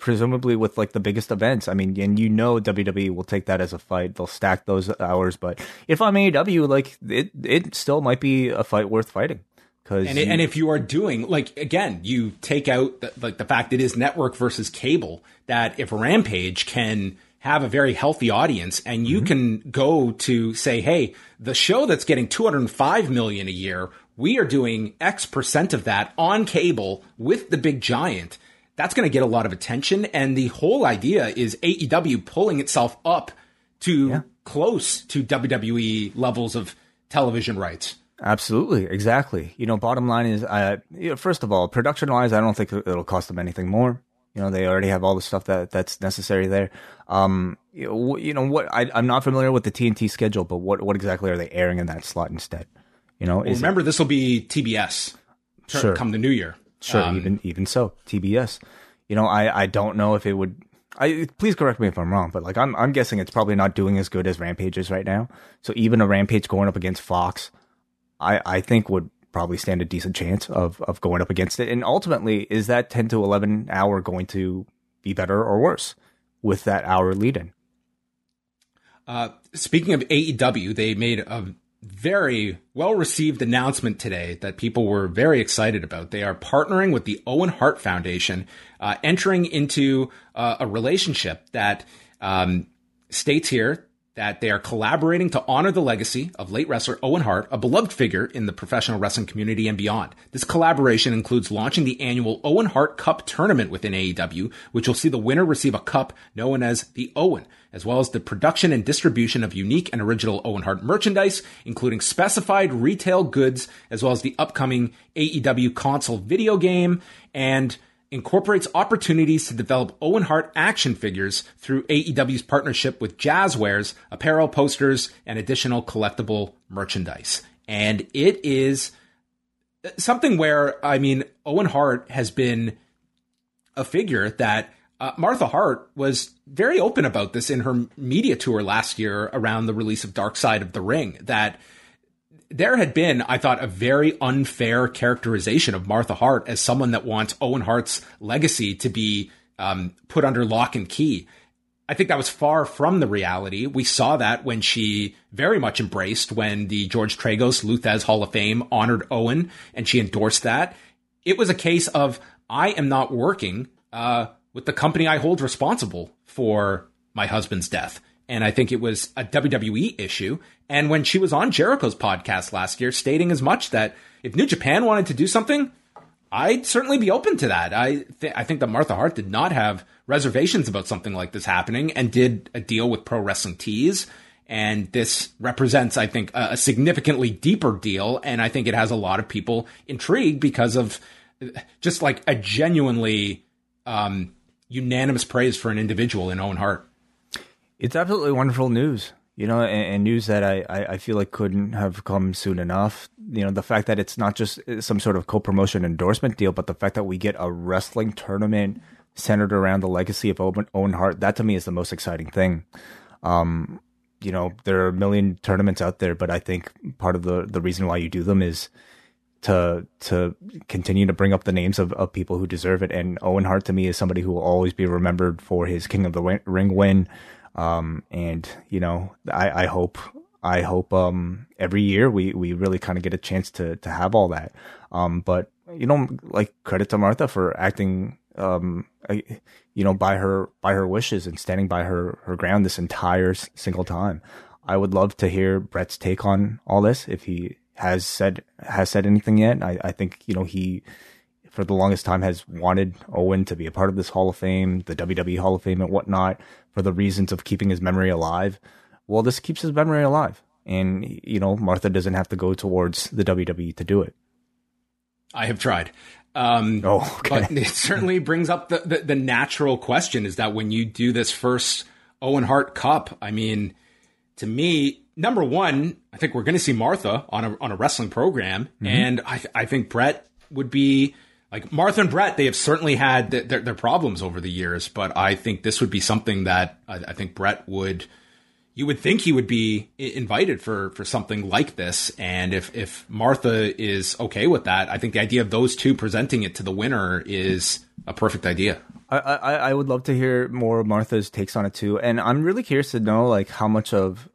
presumably with like the biggest events. I mean, and you know WWE will take that as a fight. They'll stack those hours. But if I'm AEW, like it, it still might be a fight worth fighting. Cause and, you, and if you are doing like again, you take out the, like the fact it is network versus cable. That if Rampage can have a very healthy audience and you mm-hmm. can go to say, hey, the show that's getting 205 million a year, we are doing X percent of that on cable with the big giant that's going to get a lot of attention. And the whole idea is AEW pulling itself up to yeah. close to WWE levels of television rights. Absolutely, exactly. You know, bottom line is, uh, you know, first of all, production wise, I don't think it'll cost them anything more. You know, they already have all the stuff that that's necessary there. Um, you know, you know what? I, am not familiar with the TNT schedule, but what what exactly are they airing in that slot instead? You know, well, remember this will be TBS. Sure. Come the new year. Sure, um, even even so, TBS. You know, I I don't know if it would. I please correct me if I'm wrong, but like I'm I'm guessing it's probably not doing as good as Rampage is right now. So even a Rampage going up against Fox, I I think would probably stand a decent chance of of going up against it. And ultimately, is that 10 to 11 hour going to be better or worse with that hour lead in? Uh, speaking of AEW, they made a very well received announcement today that people were very excited about. They are partnering with the Owen Hart Foundation, uh, entering into uh, a relationship that um, states here that they are collaborating to honor the legacy of late wrestler Owen Hart, a beloved figure in the professional wrestling community and beyond. This collaboration includes launching the annual Owen Hart Cup tournament within AEW, which will see the winner receive a cup known as the Owen as well as the production and distribution of unique and original Owen Hart merchandise, including specified retail goods, as well as the upcoming AEW console video game, and incorporates opportunities to develop Owen Hart action figures through AEW's partnership with Jazwares, apparel, posters, and additional collectible merchandise. And it is something where, I mean, Owen Hart has been a figure that uh, Martha Hart was very open about this in her media tour last year around the release of Dark Side of the Ring. That there had been, I thought, a very unfair characterization of Martha Hart as someone that wants Owen Hart's legacy to be um, put under lock and key. I think that was far from the reality. We saw that when she very much embraced when the George Tragos Lou Thesz Hall of Fame honored Owen and she endorsed that. It was a case of I am not working uh, with the company I hold responsible for my husband's death. And I think it was a WWE issue. And when she was on Jericho's podcast last year, stating as much that if New Japan wanted to do something, I'd certainly be open to that. I th- I think that Martha Hart did not have reservations about something like this happening and did a deal with Pro Wrestling Tees. And this represents, I think, a, a significantly deeper deal. And I think it has a lot of people intrigued because of just like a genuinely um, unanimous praise for an individual in Owen Hart. It's absolutely wonderful news you know, and, and news that I, I, I, feel like couldn't have come soon enough. You know, the fact that it's not just some sort of co promotion endorsement deal, but the fact that we get a wrestling tournament centered around the legacy of Owen, Owen Hart, that to me is the most exciting thing. Um, you know, there are a million tournaments out there, but I think part of the, the reason why you do them is to to continue to bring up the names of, of people who deserve it. And Owen Hart to me is somebody who will always be remembered for his King of the Ring win. Um, and you know, I, I hope, I hope, um, every year we, we really kind of get a chance to, to have all that. Um, but you know, like credit to Martha for acting, um, you know, by her, by her wishes and standing by her, her ground this entire single time. I would love to hear Bret's take on all this if he has said, has said anything yet. I, I think, you know, he, for the longest time has wanted Owen to be a part of this Hall of Fame, the WWE Hall of Fame and whatnot, for the reasons of keeping his memory alive. Well, this keeps his memory alive. And, you know, Martha doesn't have to go towards the WWE to do it. I have tried. Um, oh, okay. But it certainly brings up the, the, the natural question is that when you do this first Owen Hart Cup, I mean, to me, number one, I think we're going to see Martha on a on a wrestling program, mm-hmm. and I I think Bret would be like Martha and Bret, they have certainly had th- their, their, problems over the years, but I think this would be something that I, I, think Bret would. You would think he would be invited for for something like this, and if if Martha is okay with that, I think the idea of those two presenting it to the winner is a perfect idea. I, I, I would love to hear more of Martha's takes on it too, and I'm really curious to know like how much of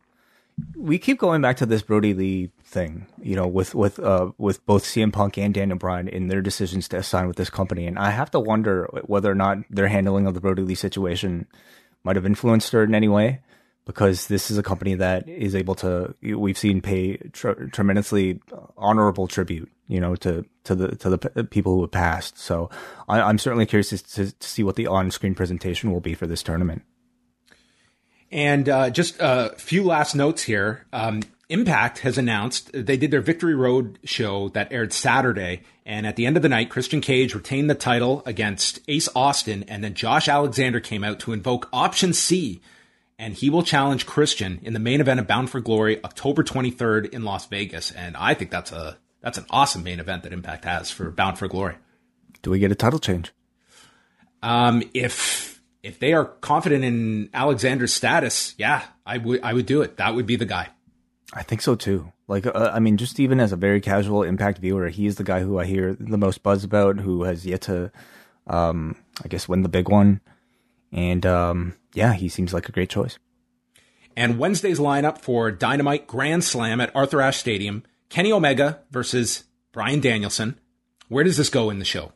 we keep going back to this Brodie Lee thing, you know, with with uh, with both CM Punk and Daniel Bryan in their decisions to sign with this company, and I have to wonder whether or not their handling of the Brodie Lee situation might have influenced her in any way, because this is a company that is able to we've seen pay tr- tremendously honorable tribute, you know, to to the to the people who have passed. So I, am certainly curious to, to, to see what the on screen presentation will be for this tournament. And uh, just a few last notes here. Um, Impact has announced they did their Victory Road show that aired Saturday. And at the end of the night, Christian Cage retained the title against Ace Austin. And then Josh Alexander came out to invoke Option C. And he will challenge Christian in the main event of Bound for Glory, October 23rd in Las Vegas. And I think that's a that's an awesome main event that Impact has for Bound for Glory. Do we get a title change? Um, if if they are confident in Alexander's status, yeah, I would I would do it. That would be the guy. I think so too. Like, uh, I mean, just even as a very casual Impact viewer, he is the guy who I hear the most buzz about, who has yet to, um, I guess, win the big one. And um, yeah, he seems like a great choice. And Wednesday's lineup for Dynamite Grand Slam at Arthur Ashe Stadium: Kenny Omega versus Bryan Danielson. Where does this go in the show?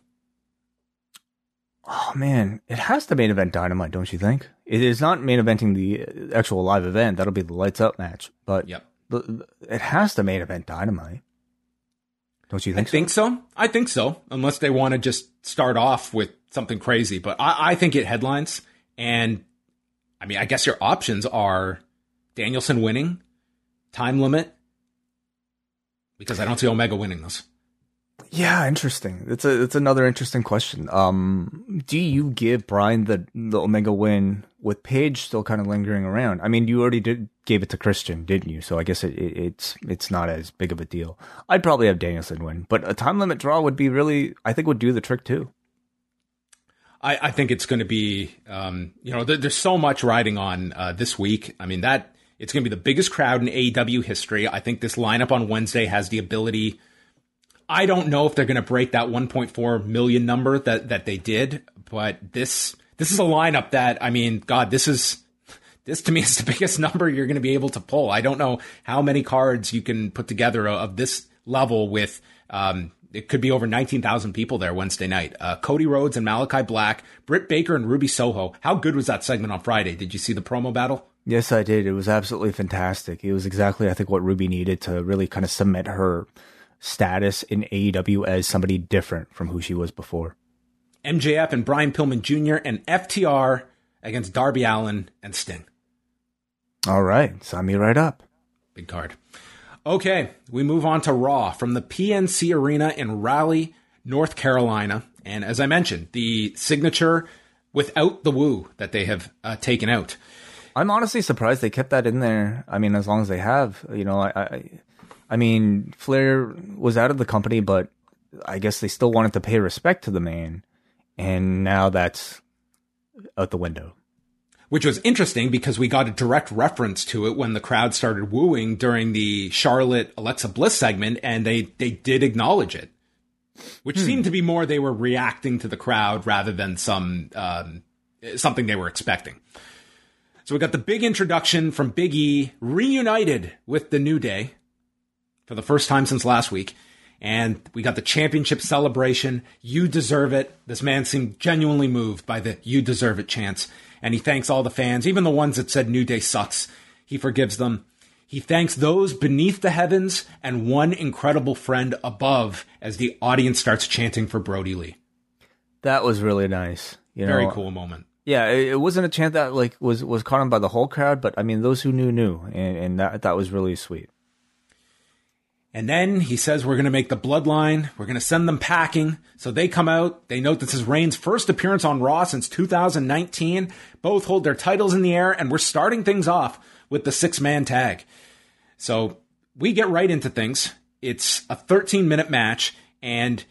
Oh man, it has to main event Dynamite, don't you think? It is not main eventing the actual live event. That'll be the lights up match. But yep. It has to main event Dynamite. Don't you think I so? think so. I think so. Unless they want to just start off with something crazy. But I, I think it headlines. And I mean, I guess your options are Danielson winning, time limit, because I don't see Omega winning this. Yeah, interesting. It's a it's another interesting question. Um, do you give Bryan the the Omega win with Paige still kind of lingering around? I mean, you already did gave it to Christian, didn't you? So I guess it, it, it's it's not as big of a deal. I'd probably have Danielson win, but a time limit draw would be really I think would do the trick too. I, I think it's going to be, um, you know, there, there's so much riding on uh, this week. I mean that it's going to be the biggest crowd in AEW history. I think this lineup on Wednesday has the ability I don't know if they're going to break that 1.4 million number that that they did, but this this is a lineup that I mean, God, this is this to me is the biggest number you're going to be able to pull. I don't know how many cards you can put together of this level with, um, it could be over 19,000 people there Wednesday night. Uh, Cody Rhodes and Malakai Black, Britt Baker and Ruby Soho. How good was that segment on Friday? Did you see the promo battle? Yes, I did. It was absolutely fantastic. It was exactly, I think, what Ruby needed to really kind of cement her status in AEW as somebody different from who she was before. MJF and Brian Pillman Jr. and FTR against Darby Allin and Sting. All right, sign me right up. Big card. Okay, we move on to Raw from the PNC Arena in Raleigh, North Carolina. And as I mentioned, the signature without the woo that they have uh, taken out. I'm honestly surprised they kept that in there. I mean, as long as they have, you know, I, I, I mean, Flair was out of the company, but I guess they still wanted to pay respect to the man, and now that's out the window which was interesting because we got a direct reference to it when the crowd started wooing during the Charlotte Alexa Bliss segment, and they they did acknowledge it, which hmm. seemed to be more they were reacting to the crowd rather than some um, something they were expecting. So we got the big introduction from Big E, reunited with the New Day for the first time since last week. And we got the championship celebration. You deserve it. This man seemed genuinely moved by the you deserve it chants and he thanks all the fans, even the ones that said New Day sucks. He forgives them. He thanks those beneath the heavens and one incredible friend above as the audience starts chanting for Brodie Lee. That was really nice. You know, Very cool moment. Yeah, it wasn't a chant that like was was caught on by the whole crowd, but I mean those who knew knew, and, and that that was really sweet. And then he says, We're going to make the bloodline. We're going to send them packing. So they come out. They note this is Reigns' first appearance on Raw since 2019. Both hold their titles in the air, and we're starting things off with the six man tag. So we get right into things. It's a 13 minute match, and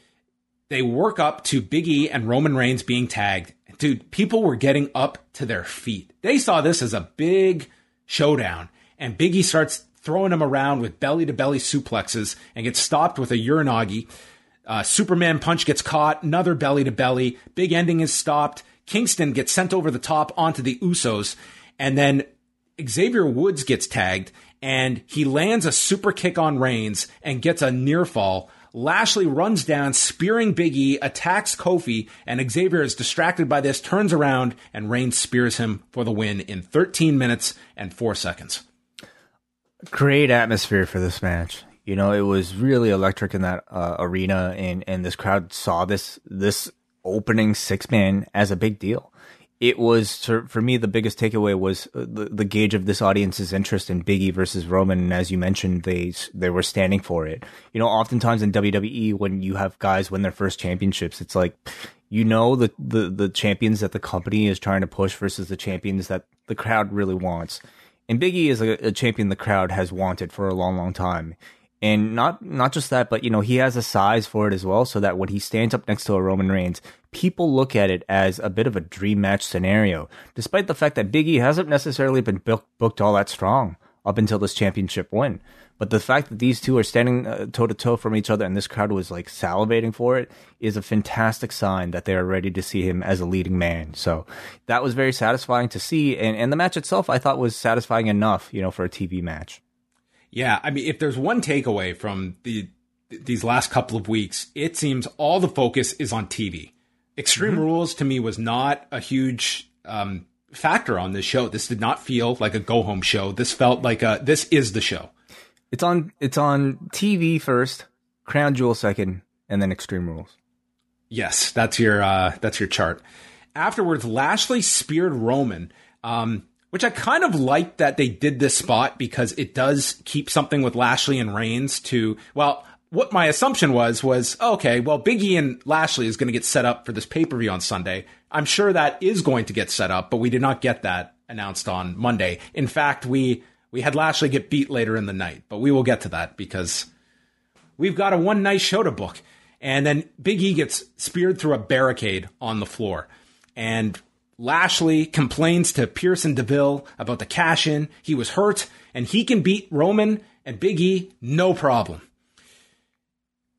they work up to Big E and Roman Reigns being tagged. Dude, people were getting up to their feet. They saw this as a big showdown, and Big E starts throwing him around with belly to belly suplexes and gets stopped with a Uranage. Uh, Superman punch gets caught, another belly to belly. Big ending is stopped. Kingston gets sent over the top onto the Usos. And then Xavier Woods gets tagged and he lands a super kick on Reigns and gets a near fall. Lashley runs down, spearing Big E, attacks Kofi, and Xavier is distracted by this, turns around, and Reigns spears him for the win in 13 minutes and 4 seconds great atmosphere for this match. You know, it was really electric in that uh, arena, and and this crowd saw this this opening six man as a big deal. It was for me the biggest takeaway was uh, the, the gauge of this audience's interest in Biggie versus Roman, and as you mentioned, they they were standing for it. You know, oftentimes in WWE, when you have guys win their first championships, it's like you know the the the champions that the company is trying to push versus the champions that the crowd really wants and Biggie is a, a, champion the crowd has wanted for a long, long time. And not not just that, but you know he has a size for it as well, so that when he stands up next to a Roman Reigns, people look at it as a bit of a dream match scenario. Despite the fact that Biggie hasn't necessarily been book, booked all that strong up until this championship win, but the fact that these two are standing toe to toe from each other and this crowd was like salivating for it is a fantastic sign that they are ready to see him as a leading man. So that was very satisfying to see. And, and the match itself, I thought was satisfying enough, you know, for a TV match. Yeah. I mean, if there's one takeaway from the, these last couple of weeks, it seems all the focus is on TV. Extreme mm-hmm. Rules to me was not a huge, um, factor on this show. This did not feel like a go home show. This felt like a, this is the show. It's on it's on TV first, Crown Jewel second, and then Extreme Rules. Yes, that's your uh, that's your chart. Afterwards, Lashley speared Roman, um, which I kind of like that they did this spot because it does keep something with Lashley and Reigns to well. What my assumption was was okay. Well, Biggie and Lashley is going to get set up for this pay per view on Sunday. I'm sure that is going to get set up, but we did not get that announced on Monday. In fact, we we had Lashley get beat later in the night, but we will get to that because we've got a one nice show to book. And then Big E gets speared through a barricade on the floor. And Lashley complains to Pearce and DeVille about the cash in. He was hurt and he can beat Roman and Big E no problem.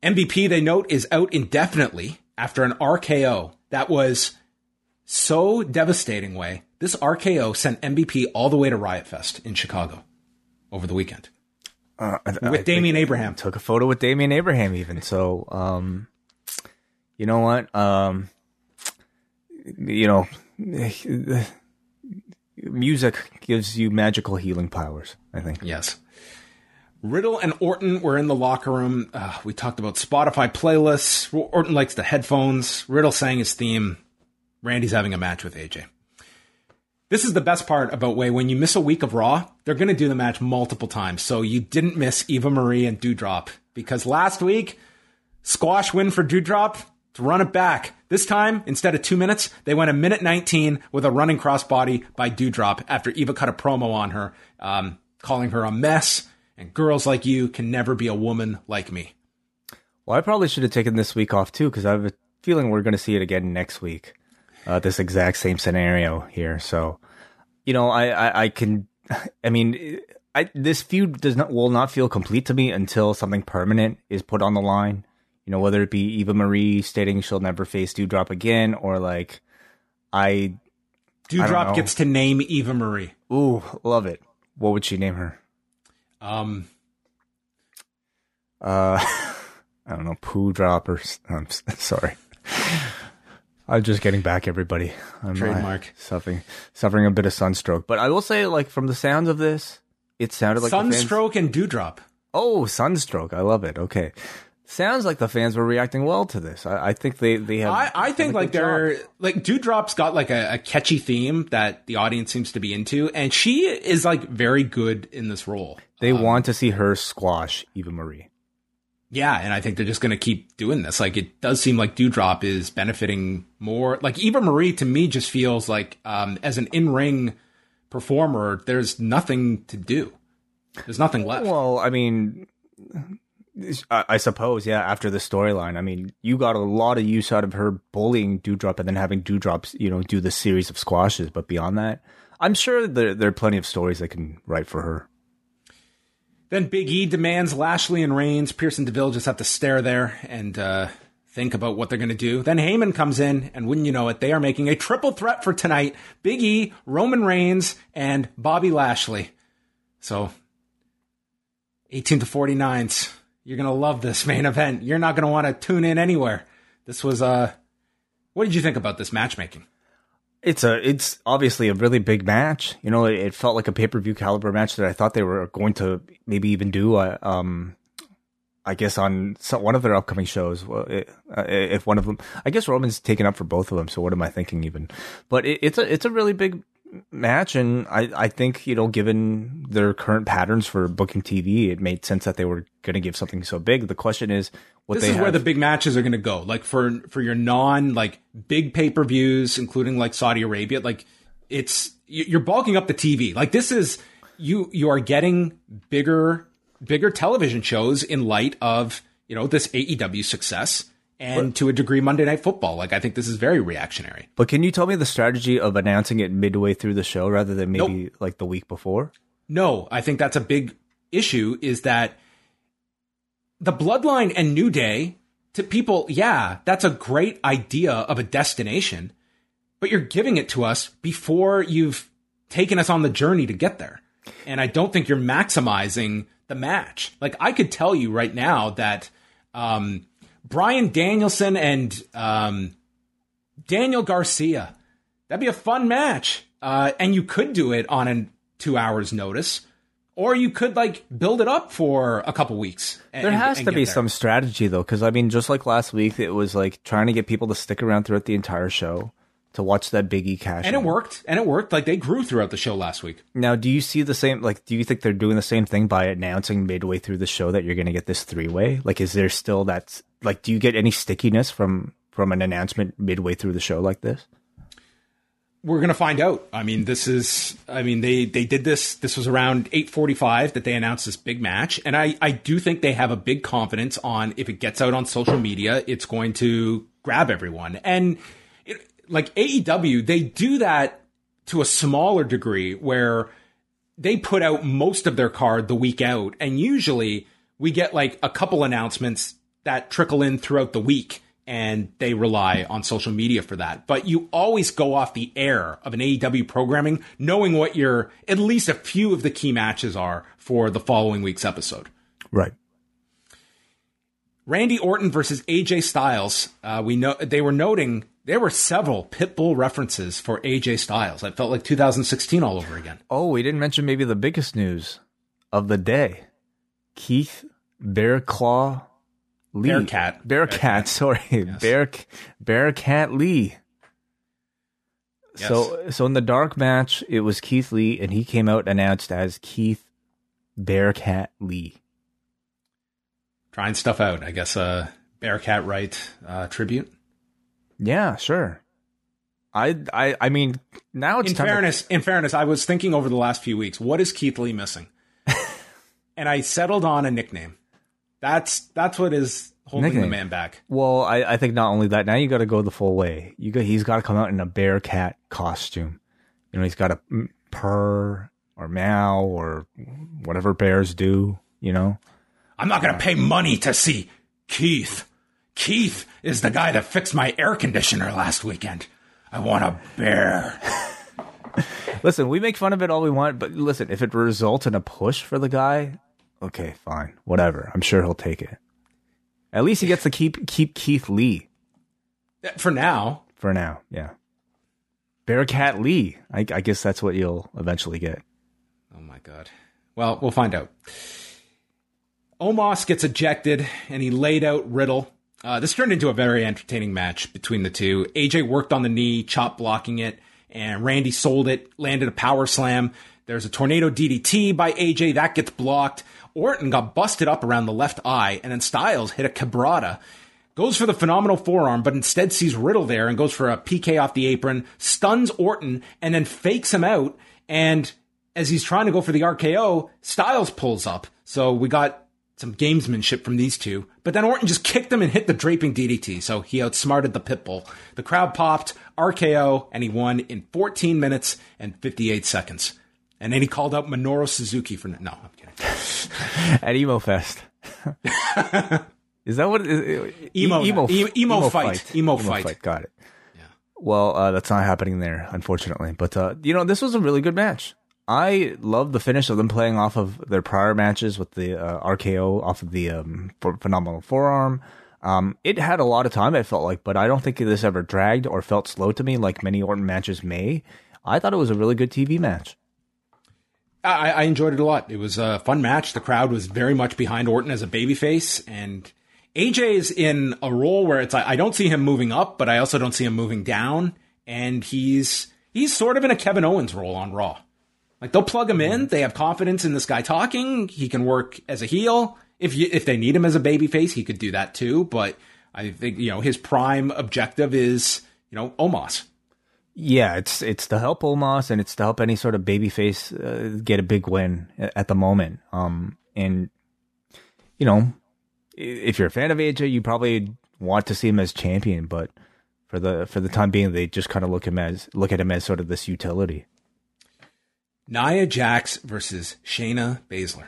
MVP, they note, is out indefinitely after an RKO that was so devastating way This RKO sent MVP all the way to Riot Fest in Chicago over the weekend Uh, I- I with Damian Abraham. took a photo with Damian Abraham even. So, um, you know what? Um, you know, music gives you magical healing powers. I think. Yes. Riddle and Orton were in the locker room. Uh, we talked about Spotify playlists. Orton likes the headphones. Riddle sang his theme. Randy's having a match with AJ. This is the best part about Wai. When you miss a week of Raw, they're going to do the match multiple times. So you didn't miss Eva Marie and Doudrop because last week, squash win for Doudrop to run it back. This time, instead of two minutes, they went a minute 19 with a running crossbody by Doudrop after Eva cut a promo on her, um, calling her a mess. And girls like you can never be a woman like me. Well, I probably should have taken this week off too because I have a feeling we're going to see it again next week. Uh, this exact same scenario here. So, you know, I, I, I can, I mean, I, this feud does not, will not feel complete to me until something permanent is put on the line. You know, whether it be Eva Marie stating she'll never face Doudrop again or like, I, Doudrop know. gets to name Eva Marie. ooh, love it. What would she name her? Um, Uh, I don't know, poo drop or I'm sorry. I'm just getting back, everybody. I'm uh, Trademark. suffering, suffering a bit of sunstroke, but I will say, like from the sounds of this, it sounded like the fans- Sunstroke and Doudrop. oh, sunstroke. I love it. Okay, sounds like the fans were reacting well to this. I, I think they they have. I, I think like they're like Doudrop's got like a, a catchy theme that the audience seems to be into, and she is like very good in this role. they want to see her squash Eva Marie. Yeah, and I think they're just going to keep doing this. Like it does seem like Doudrop is benefiting more. Like Eva Marie to me just feels like um, as an in ring performer, there's nothing to do. There's nothing left. Well, I mean, I, I suppose, yeah. After the storyline, I mean, you got a lot of use out of her bullying Doudrop and then having Doudrops, you know, do the series of squashes. But beyond that, I'm sure there there are plenty of stories they can write for her. Then Big E demands Lashley and Reigns. Pearce and DeVille just have to stare there and uh, think about what they're going to do. Then Heyman comes in, and wouldn't you know it, they are making a triple threat for tonight Big E, Roman Reigns, and Bobby Lashley. So, 18 to 49s. You're going to love this main event. You're not going to want to tune in anywhere. This was, uh, what did you think about this matchmaking? It's a it's obviously a really big match. You know, it, it felt like a pay per view caliber match that I thought they were going to maybe even do. Uh, um, I guess on some, one of their upcoming shows. Well, it, uh, if one of them, I guess Roman's taken up for both of them. So what am I thinking even? But it, it's a it's a really big match, and I I think you know given their current patterns for booking TV, it made sense that they were going to give something so big. The question is what they this is where the big matches are going to go. Like for for your non like big pay per views, including like Saudi Arabia, like it's you- you're bulking up the TV. Like this is you you are getting bigger bigger television shows in light of you know this AEW success and to a degree Monday Night Football. Like I think this is very reactionary. But can you tell me the strategy of announcing it midway through the show rather than maybe like the week before? No, I think that's a big issue is that the Bloodline and New Day to people, yeah, that's a great idea of a destination, but you're giving it to us before you've taken us on the journey to get there. And I don't think you're maximizing the match. Like I could tell you right now that um, Bryan Danielson and um, Daniel Garcia, that'd be a fun match. Uh, and you could do it on a two hours notice, or you could like build it up for a couple weeks. and- There has and to be there. some strategy though, because I mean, just like last week, it was like trying to get people to stick around throughout the entire show to watch that Big E cash. and it worked. And it worked. Like they grew throughout the show last week. Now, do you see the same? Like, do you think they're doing the same thing by announcing midway through the show that you're going to get this three way? Like, is there still that? Like, do you get any stickiness from from an announcement midway through the show like this? We're gonna find out. I mean, this is. I mean, they they did this. This was around eight forty five that they announced this big match, and I I do think they have a big confidence on if it gets out on social media, it's going to grab everyone. And like AEW, they do that to a smaller degree where they put out most of their card the week out, and usually we get like a couple announcements that trickle in throughout the week and they rely on social media for that. But you always go off the air of an AEW programming knowing what your at least a few of the key matches are for the following week's episode. Right. Randy Orton versus AJ Styles. Uh, we know they were noting there were several Pitbull references for AJ Styles. It felt like 2016 all over again. Oh, we didn't mention maybe the biggest news of the day. Keith Bearclaw Lee. Bearcat. Bearcat, Bearcat. sorry. Yes. Bear Bearcat Lee. Yes. So so in the dark match, it was Keith Lee and he came out announced as Keith Bearcat Lee. Trying stuff out. I guess uh, Bearcat right uh, tribute. Yeah, sure. I I I mean now it's in time to- fairness, in fairness, I was thinking over the last few weeks, what is Keith Lee missing? and I settled on a nickname. That's that's what is holding the man back. Well, I, I think not only that. Now you got to go the full way. You got he's got to come out in a bear cat costume. You know, he's got to purr or meow or whatever bears do. You know, I'm not going to uh, pay money to see Keith. Keith is the guy that fixed my air conditioner last weekend. I want a bear. listen, we make fun of it all we want, but listen, if it results in a push for the guy, okay, fine, whatever. I'm sure he'll take it. At least he gets to keep keep Keith Lee For now, for now. Yeah, Bearcat Lee. I, I guess that's what you'll eventually get. Oh my god. Well, we'll find out. Omos gets ejected and he laid out Riddle. Uh, this turned into a very entertaining match between the two. AJ worked on the knee, chop blocking it, and Randy sold it, landed a power slam. There's a tornado DDT by AJ that gets blocked. Orton got busted up around the left eye, and then Styles hit a cabrata. Goes for the phenomenal forearm, but instead sees Riddle there and goes for a PK off the apron, stuns Orton, and then fakes him out. And as he's trying to go for the RKO, Styles pulls up. So we got some gamesmanship from these two. But then Orton just kicked him and hit the draping DDT. So he outsmarted the Pitbull. The crowd popped, RKO, and he won in 14 minutes and 58 seconds. And then he called out Minoru Suzuki for no, I'm kidding. at Emo Fest. is that what? Is, Emo- emo, e- emo fight. Emo fight. Got it. Yeah. Well, uh, that's not happening there, unfortunately. But uh, you know, this was a really good match. I love the finish of them playing off of their prior matches with the uh, RKO off of the um, ph- phenomenal forearm. Um, it had a lot of time, I felt like, but I don't think this ever dragged or felt slow to me like many Orton matches may. I thought it was a really good TV match. I, I enjoyed it a lot. It was a fun match. The crowd was very much behind Orton as a babyface, and AJ is in a role where it's I don't see him moving up, but I also don't see him moving down, and he's he's sort of in a Kevin Owens role on Raw. Like they'll plug him in. They have confidence in this guy talking. He can work as a heel. If you, if they need him as a babyface, he could do that too. But I think you know his prime objective is you know Omos. Yeah, it's it's to help Omos and it's to help any sort of babyface uh, get a big win at the moment. Um, and you know, if you're a fan of AJ, you probably want to see him as champion, but for the for the time being, they just kind of look him as look at him as sort of this utility. Nia Jax versus Shayna Baszler.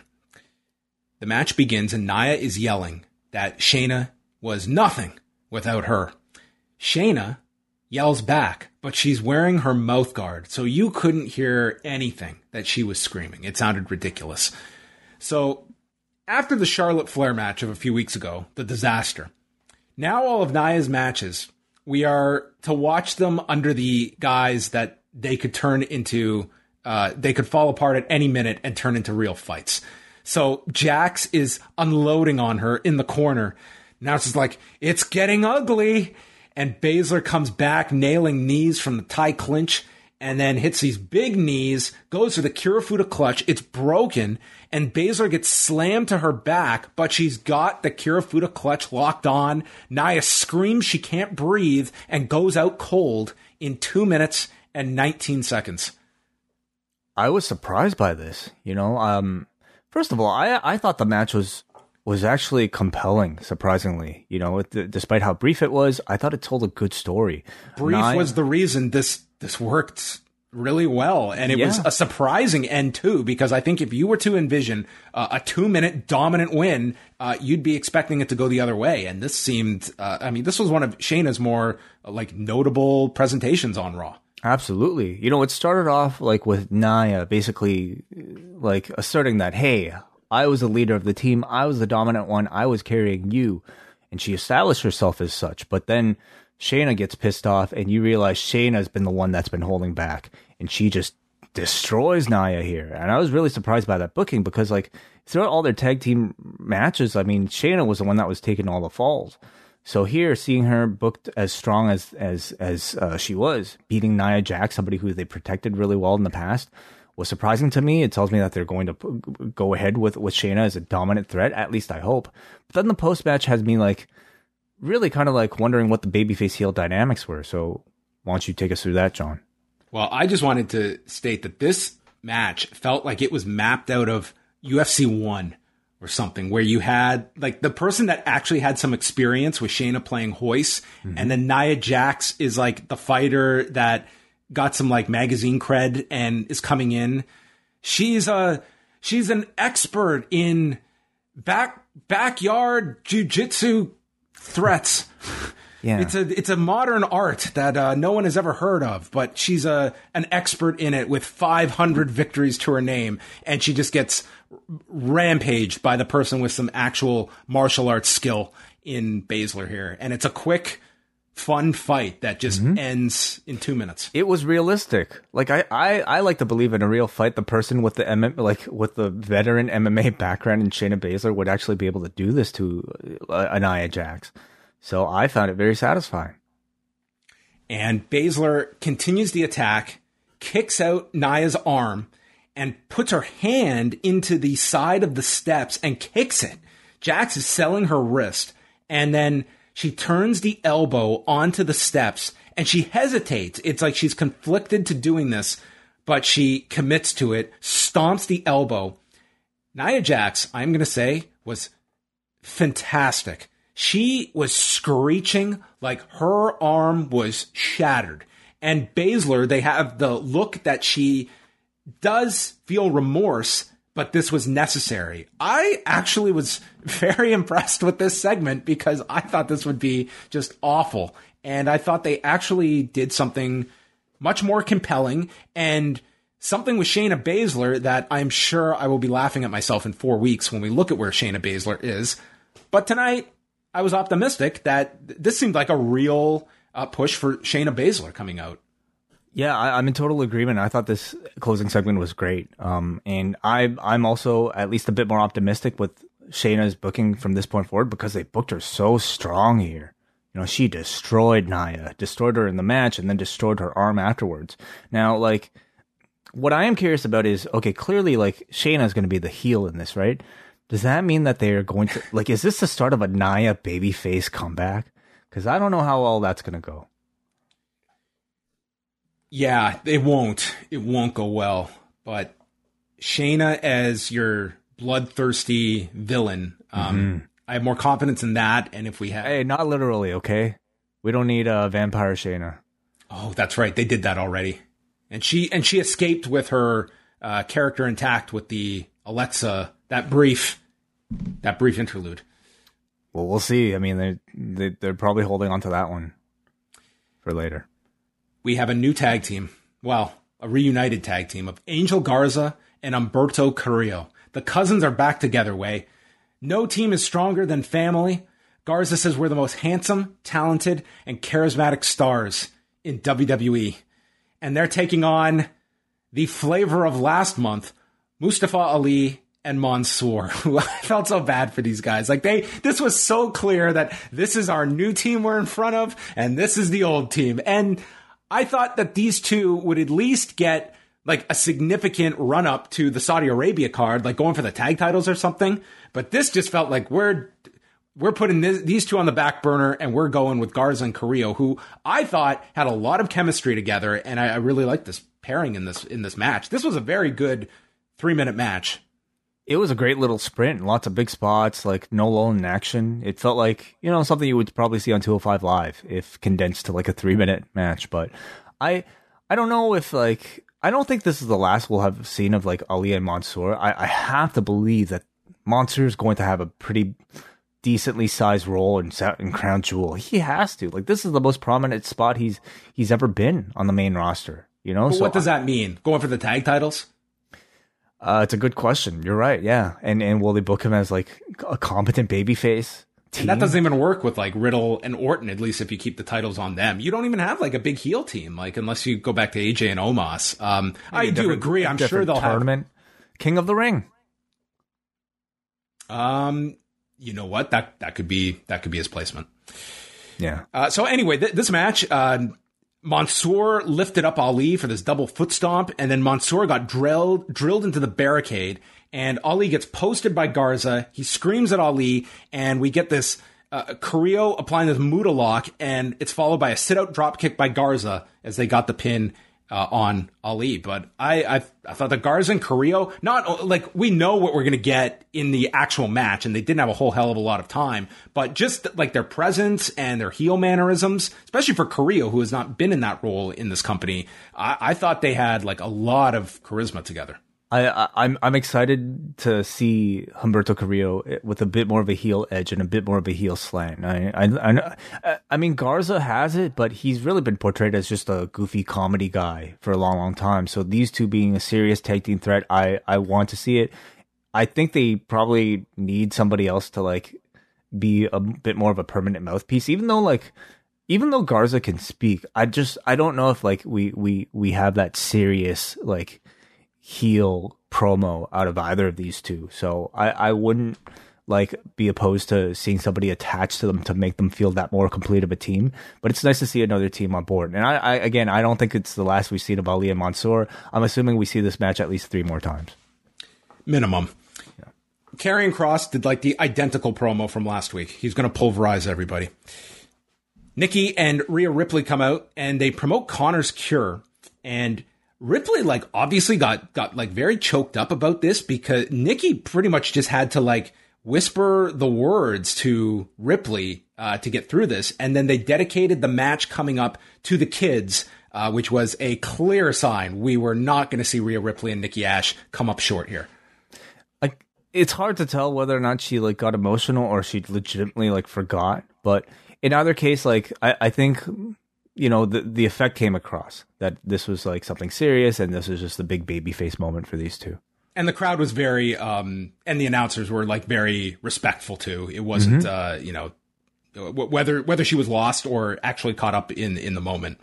The match begins and Nia is yelling that Shayna was nothing without her. Shayna yells back, but she's wearing her mouth guard, so you couldn't hear anything that she was screaming. It sounded ridiculous. So, after the Charlotte Flair match of a few weeks ago, the disaster, now all of Nia's matches, we are to watch them under the guise that they could turn into, uh, they could fall apart at any minute and turn into real fights. So Jax is unloading on her in the corner. Now it's like, it's getting ugly. And Baszler comes back, nailing knees from the tie clinch, and then hits these big knees, goes for the Kirifuda clutch. It's broken, and Baszler gets slammed to her back, but she's got the Kirifuda clutch locked on. Nia screams she can't breathe and goes out cold in two minutes and 19 seconds. I was surprised by this. You know, um, first of all, I I thought the match was was actually compelling. Surprisingly, you know, it, despite how brief it was, I thought it told a good story. Brief Nia- was the reason this this worked really well. And it was a surprising end too, because I think if you were to envision uh, a two minute dominant win, uh, you'd be expecting it to go the other way. And this seemed, uh, I mean, this was one of Shayna's more uh, like notable presentations on Raw. Absolutely. You know, it started off like with Nia basically like asserting that, hey, I was the leader of the team. I was the dominant one. I was carrying you. And she established herself as such. But then Shayna gets pissed off and you realize Shayna's been the one that's been holding back. And she just destroys Nia here. And I was really surprised by that booking because like throughout all their tag team matches, I mean, Shayna was the one that was taking all the falls. So here, seeing her booked as strong as as as uh, she was, beating Nia Jack, somebody who they protected really well in the past, was surprising to me. It tells me that they're going to p- go ahead with with Shayna as a dominant threat. At least I hope. But then the post match has me like really kind of like wondering what the babyface heel dynamics were. So why don't you take us through that, John? Well, I just wanted to state that this match felt like it was mapped out of UFC 1 or something, where you had like the person that actually had some experience with Shayna playing Royce, and then Nia Jax is like the fighter that got some like magazine cred and is coming in. She's a she's an expert in back backyard jujitsu threats. Yeah, It's a it's a modern art that uh, no one has ever heard of, but she's a an expert in it with 500 victories to her name, and she just gets rampaged by the person with some actual martial arts skill in Baszler here, and it's a quick, fun fight that just ends in two minutes. it was realistic. Like I, I, I like to believe in a real fight. The person with the MM, like with the veteran MMA background in Shayna Baszler would actually be able to do this to uh, Anaya Jax. So I found it very satisfying. And Baszler continues the attack, kicks out Nia's arm, and puts her hand into the side of the steps and kicks it. Jax is selling her wrist, and then she turns the elbow onto the steps and she hesitates. It's like she's conflicted to doing this, but she commits to it, stomps the elbow. Nia Jax, I'm going to say, was fantastic. She was screeching like her arm was shattered. And Baszler, they have the look that she does feel remorse, but this was necessary. I actually was very impressed with this segment because I thought this would be just awful. And I thought they actually did something much more compelling and something with Shayna Baszler that I'm sure I will be laughing at myself in four weeks when we look at where Shayna Baszler is. But tonight, I was optimistic that this seemed like a real uh, push for Shayna Baszler coming out. Yeah, I, I'm in total agreement. I thought this closing segment was great. Um, and I, I'm also at least a bit more optimistic with Shayna's booking from this point forward because they booked her so strong here. You know, she destroyed Nia, destroyed her in the match, and then destroyed her arm afterwards. Now, like, what I am curious about is okay, clearly, like, Shayna is going to be the heel in this, right? Does that mean that they are going to, like, is this the start of a Nia babyface comeback? Because I don't know how all that's going to go. Yeah, it won't. It won't go well. But Shayna as your bloodthirsty villain, um, I have more confidence in that. And if we have, Hey, not literally, okay? We don't need a vampire Shayna. oh, that's right, they did that already. And she and she escaped with her uh, character intact with the Alexa that brief that brief interlude. Well, we'll see. I mean, they're they, they're probably holding on to that one for later. We have a new tag team. Well, a reunited tag team of Angel Garza and Humberto Carrillo. The cousins are back together, Wai. No team is stronger than family. Garza says we're the most handsome, talented, and charismatic stars in WWE. And they're taking on the flavor of last month, Mustafa Ali and Mansoor. I felt so bad for these guys. Like they, this was so clear that this is our new team we're in front of, and this is the old team. And I thought that these two would at least get like a significant run up to the Saudi Arabia card, like going for the tag titles or something. But this just felt like we're we're putting this, these two on the back burner and we're going with Garza and Carrillo, who I thought had a lot of chemistry together, and I, I really liked this pairing in this in this match. This was a very good three minute match. It was a great little sprint, lots of big spots, like no lull in action. It felt like you know something you would probably see on 205 Live if condensed to like a three minute match. But I I don't know if like I don't think this is the last we'll have seen of like Ali and Mansoor. I, I have to believe that Mansoor is going to have a pretty decently sized role in, in Crown Jewel. He has to. Like this is the most prominent spot he's he's ever been on the main roster. You know, so what does that mean? Going for the tag titles? Uh, it's a good question. You're right. Yeah, and and will they book him as like a competent babyface? And that doesn't even work with like Riddle and Orton, at least if you keep the titles on them. You don't even have like a big heel team, like unless you go back to AJ and Omos. Um, I do agree. I'm sure they'll have. tournament. King of the Ring. Um, you know what? That that could be that could be his placement. Yeah. Uh, so anyway, th- this match, uh, Mansoor lifted up Ali for this double foot stomp, and then Mansoor got drilled drilled into the barricade, and Ali gets posted by Garza. He screams at Ali, and we get this uh, Carrillo applying this Muta lock, and it's followed by a sit out drop kick by Garza as they got the pin. Uh, on Ali, but I, I I thought the Garza and Carrillo, not like we know what we're gonna get in the actual match, and they didn't have a whole hell of a lot of time, but just like their presence and their heel mannerisms, especially for Carrillo, who has not been in that role in this company, I, I thought they had like a lot of charisma together. I, I I'm I'm excited to see Humberto Carrillo with a bit more of a heel edge and a bit more of a heel slant. I I I, I mean Garza has it, but he's really been portrayed as just a goofy comedy guy for a long, long time. So these two being a serious tag team threat, I I want to see it. I think they probably need somebody else to like be a bit more of a permanent mouthpiece, even though like even though Garza can speak, I just I don't know if like we we we have that serious like heel promo out of either of these two. So I, I wouldn't like be opposed to seeing somebody attached to them to make them feel that more complete of a team. But it's nice to see another team on board. And I, I again, I don't think it's the last we've seen of Ali and Mansoor. I'm assuming we see this match at least three more times. Minimum. Karrion Kross did like the identical promo from last week. He's going to pulverize everybody. Nikki and Rhea Ripley come out and they promote Connor's cure. And Ripley, like, obviously got, got like very choked up about this because Nikki pretty much just had to like whisper the words to Ripley uh, to get through this. And then they dedicated the match coming up to the kids, uh, which was a clear sign we were not going to see Rhea Ripley and Nikki Ash come up short here. Like it's hard to tell whether or not she like got emotional or she legitimately like forgot. But in either case, like I, I think you know the the effect came across that this was like something serious and this was just a big baby face moment for these two. and the crowd was very um and the announcers were like very respectful too it wasn't uh you know whether whether she was lost or actually caught up in in the moment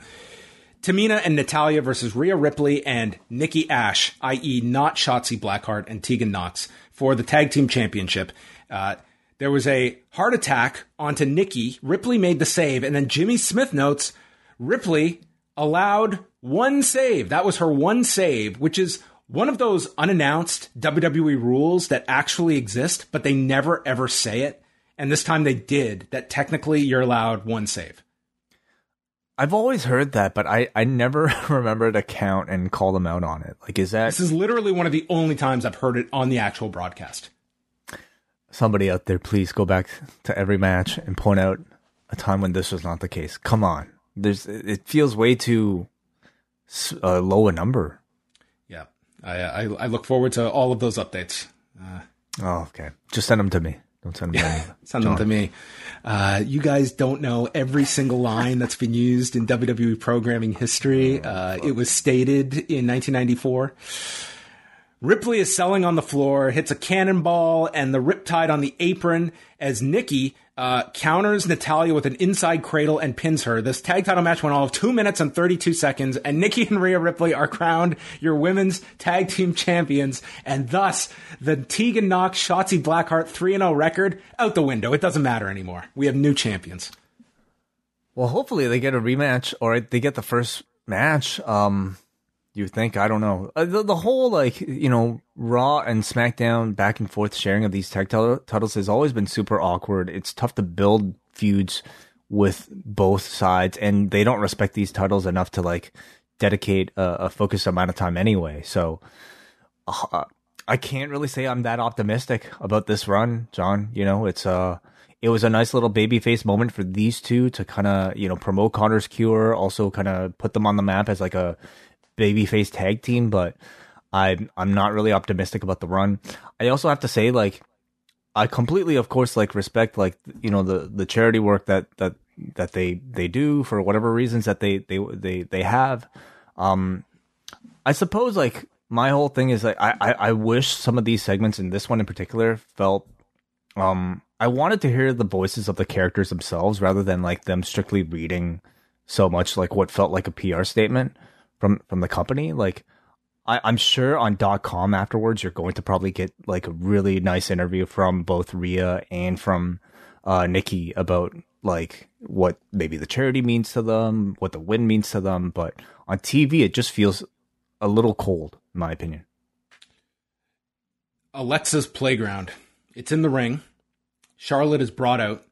Tamina and Natalya versus Rhea Ripley and Nikki Ash, i.e., not Shotzi Blackheart and Tegan Nox, for the tag team championship. Uh, there was a Hart Attack onto Nikki. Ripley made the save, and then Jimmy Smith notes Ripley allowed one save. That was her one save, which is one of those unannounced WWE rules that actually exist, but they never ever say it. And this time they did, that technically you're allowed one save. I've always heard that, but I, I never remember to count and call them out on it. Like, is that This is literally one of the only times I've heard it on the actual broadcast. somebody out there? Please go back to every match and point out a time when this was not the case. Come on, there's it feels way too uh, low a number. Yeah, I, I I look forward to all of those updates. Oh, okay. Just send them to me. Don't send them to me. Send them to me. Uh, you guys don't know every single line that's been used in WWE programming history. Uh, it was stated in 1994. Ripley is selling on the floor, hits a cannonball and the riptide on the apron as Nikki uh, counters Natalya with an inside cradle and pins her. This tag title match went all of two minutes and 32 seconds, and Nikki and Rhea Ripley are crowned your women's tag team champions, and thus the Tegan Nox Shotzi Blackheart 3 0 record out the window. It doesn't matter anymore. We have new champions. Well, hopefully they get a rematch or they get the first match. Um, you think I don't know uh, the, the whole like you know Raw and SmackDown back and forth sharing of these tag title- titles has always been super awkward. It's tough to build feuds with both sides, and they don't respect these titles enough to like dedicate a, a focused amount of time anyway. So uh, I can't really say I'm that optimistic about this run, John. You know, it's uh it was a nice little babyface moment for these two to kind of you know promote Connor's cure, also kind of put them on the map as like a babyface tag team, but I'm I'm not really optimistic about the run. I also have to say, like, I completely, of course, like respect like you know the the charity work that that that they they do for whatever reasons that they they they they have. Um, I suppose like my whole thing is like I, I I wish some of these segments and this one in particular felt um I wanted to hear the voices of the characters themselves rather than like them strictly reading so much like what felt like a PR statement from from the company. Like I, I'm sure on .com afterwards you're going to probably get like a really nice interview from both Rhea and from uh, Nikki about like what maybe the charity means to them, what the win means to them. But on TV, it just feels a little cold, in my opinion. Alexa's playground. It's in the ring. Charlotte is brought out,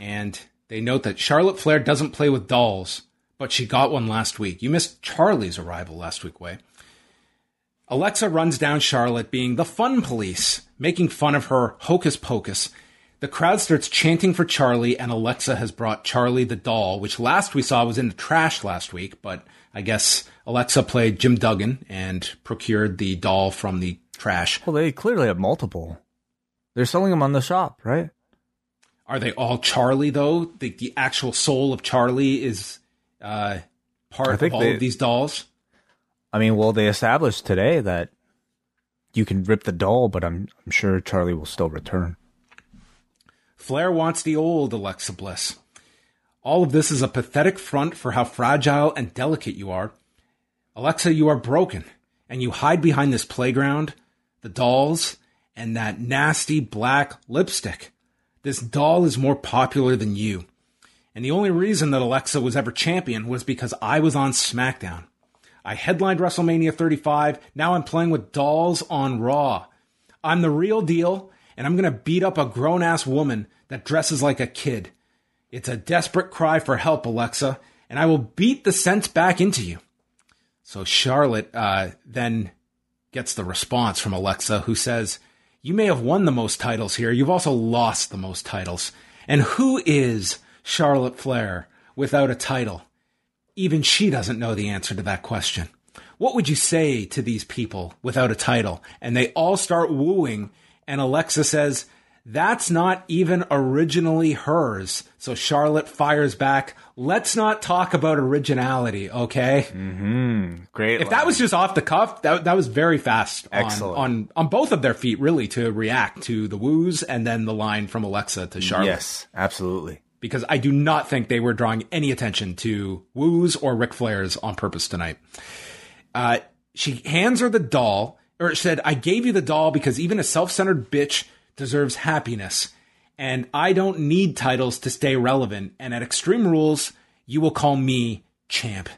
and they note that Charlotte Flair doesn't play with dolls, but she got one last week. You missed Charlie's arrival last week, Wai. Alexa runs down Charlotte, being the fun police, making fun of her hocus pocus. The crowd starts chanting for Charlie, and Alexa has brought Charlie the doll, which last we saw was in the trash last week, but I guess Alexa played Jim Duggan and procured the doll from the trash. Well, they clearly have multiple. They're selling them on the shop, right? Are they all Charlie though? The the actual soul of Charlie is uh, part of all they, of these dolls. I mean, well, they established today that you can rip the doll, but I'm I'm sure Charlie will still return. Flair wants the old Alexa Bliss. All of this is a pathetic front for how fragile and delicate you are. Alexa, you are broken, and you hide behind this playground, the dolls, and that nasty black lipstick. This doll is more popular than you. And the only reason that Alexa was ever champion was because I was on SmackDown. I headlined WrestleMania 35. Now I'm playing with dolls on Raw. I'm the real deal, and I'm going to beat up a grown ass woman that dresses like a kid. It's a desperate cry for help, Alexa, and I will beat the sense back into you. So Charlotte uh, then gets the response from Alexa, who says, You may have won the most titles here. You've also lost the most titles. And who is Charlotte Flair without a title? Even she doesn't know the answer to that question. What would you say to these people without a title? And they all start wooing, and Alexa says, That's not even originally hers. So Charlotte fires back, Let's not talk about originality, okay? Mm-hmm. Great. If line. that was just off the cuff, that, that was very fast Excellent. On, on, on both of their feet, really, to react to the woos and then the line from Alexa to Charlotte. Yes, absolutely because I do not think they were drawing any attention to Woo's or Ric Flair's on purpose tonight. Uh, she hands her the doll, or said, I gave you the doll because even a self centered bitch deserves happiness. And I don't need titles to stay relevant. And at Extreme Rules, you will call me champ.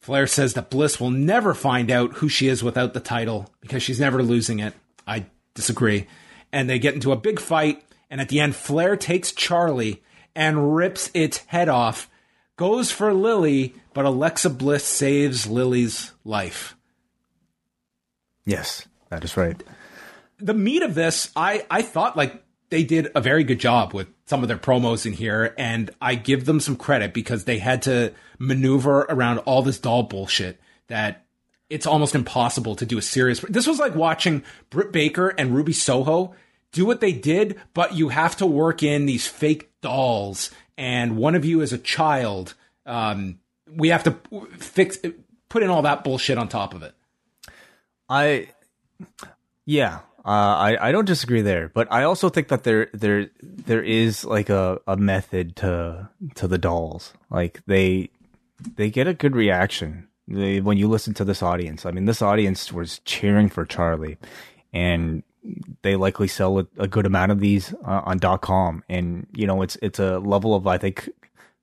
Flair says that Bliss will never find out who she is without the title because she's never losing it. I disagree. And they get into a big fight. And at the end, Flair takes Charlie and rips its head off, goes for Lily, but Alexa Bliss saves Lily's life. Yes, that is right. The meat of this, I, I thought like they did a very good job with some of their promos in here, and I give them some credit because they had to maneuver around all this doll bullshit that it's almost impossible to do a serious. This was like watching Britt Baker and Ruby Soho do what they did, but you have to work in these fake dolls, and one of you is a child. Um, we have to fix, put in all that bullshit on top of it. I, yeah, uh, I I don't disagree there, but I also think that there there there is like a, a method to to the dolls. Like they they get a good reaction they, when you listen to this audience. I mean, this audience was cheering for Charlie, and they likely sell a, a good amount of these uh, on .com, and you know it's it's a level of I think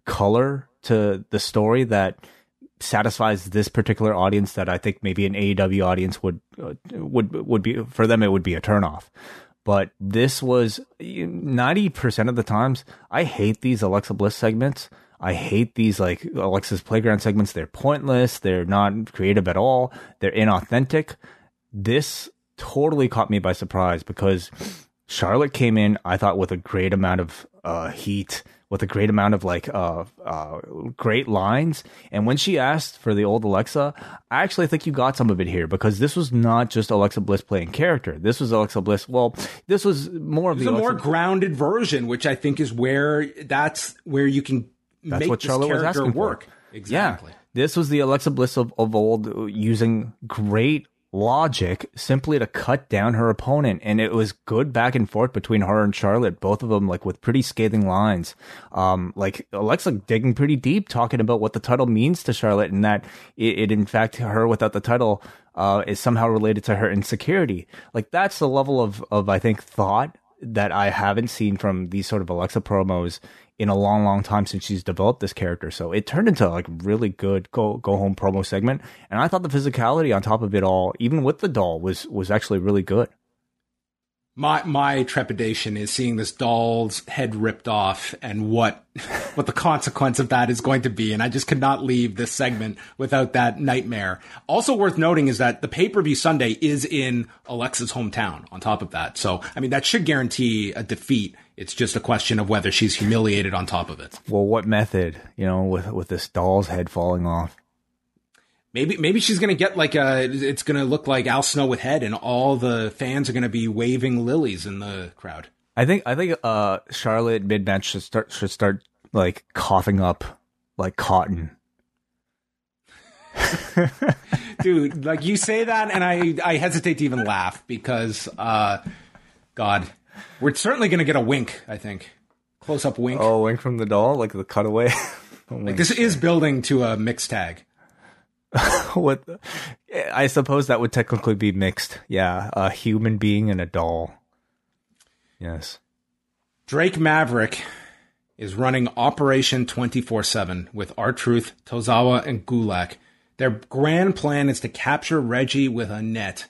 color to the story that satisfies this particular audience that I think maybe an AEW audience would uh, would would be for them it would be a turnoff. But this was ninety percent of the times I hate these Alexa Bliss segments. I hate these like Alexa's playground segments. They're pointless. They're not creative at all. They're inauthentic. This totally caught me by surprise because Charlotte came in, I thought, with a great amount of uh, heat, with a great amount of like uh, uh, great lines. And when she asked for the old Alexa, I actually think you got some of it here because this was not just Alexa Bliss playing character. This was Alexa Bliss. Well, this was more of the a Alexa more grounded version, which I think is where that's where you can That's make what this Charlotte was character asking for. work. Exactly. Yeah. This was the Alexa Bliss of, of old using great logic simply to cut down her opponent. And it was good back and forth between her and Charlotte, both of them like with pretty scathing lines. Um, like Alexa digging pretty deep, talking about what the title means to Charlotte and that it, it in fact, her without the title, uh, is somehow related to her insecurity. Like that's the level of, of, I think, thought that I haven't seen from these sort of Alexa promos in a long, long time since she's developed this character. So it turned into like really good go go home promo segment. And I thought the physicality on top of it all, even with the doll, was was actually really good. My my trepidation is seeing this doll's head ripped off and what what the consequence of that is going to be. And I just could not leave this segment without that nightmare. Also worth noting is that the pay per view Sunday is in Alexa's hometown. On top of that, so I mean that should guarantee a defeat. It's just a question of whether she's humiliated on top of it. Well, what method, you know, with with this doll's head falling off? Maybe maybe she's gonna get like a. It's gonna look like Al Snow with head, and all the fans are gonna be waving lilies in the crowd. I think I think uh Charlotte mid match should start should start like coughing up like cotton. dude like you say that and i i hesitate to even laugh because uh god we're certainly gonna get a wink i think close up wink Oh, wink from the doll, like the cutaway. oh like this is building to a mixed tag what I suppose that would technically be mixed. Yeah, a human being and a doll. Yes. drake maverick is running operation 24-7 with R-Truth tozawa and gulak their grand plan is to capture reggie with a net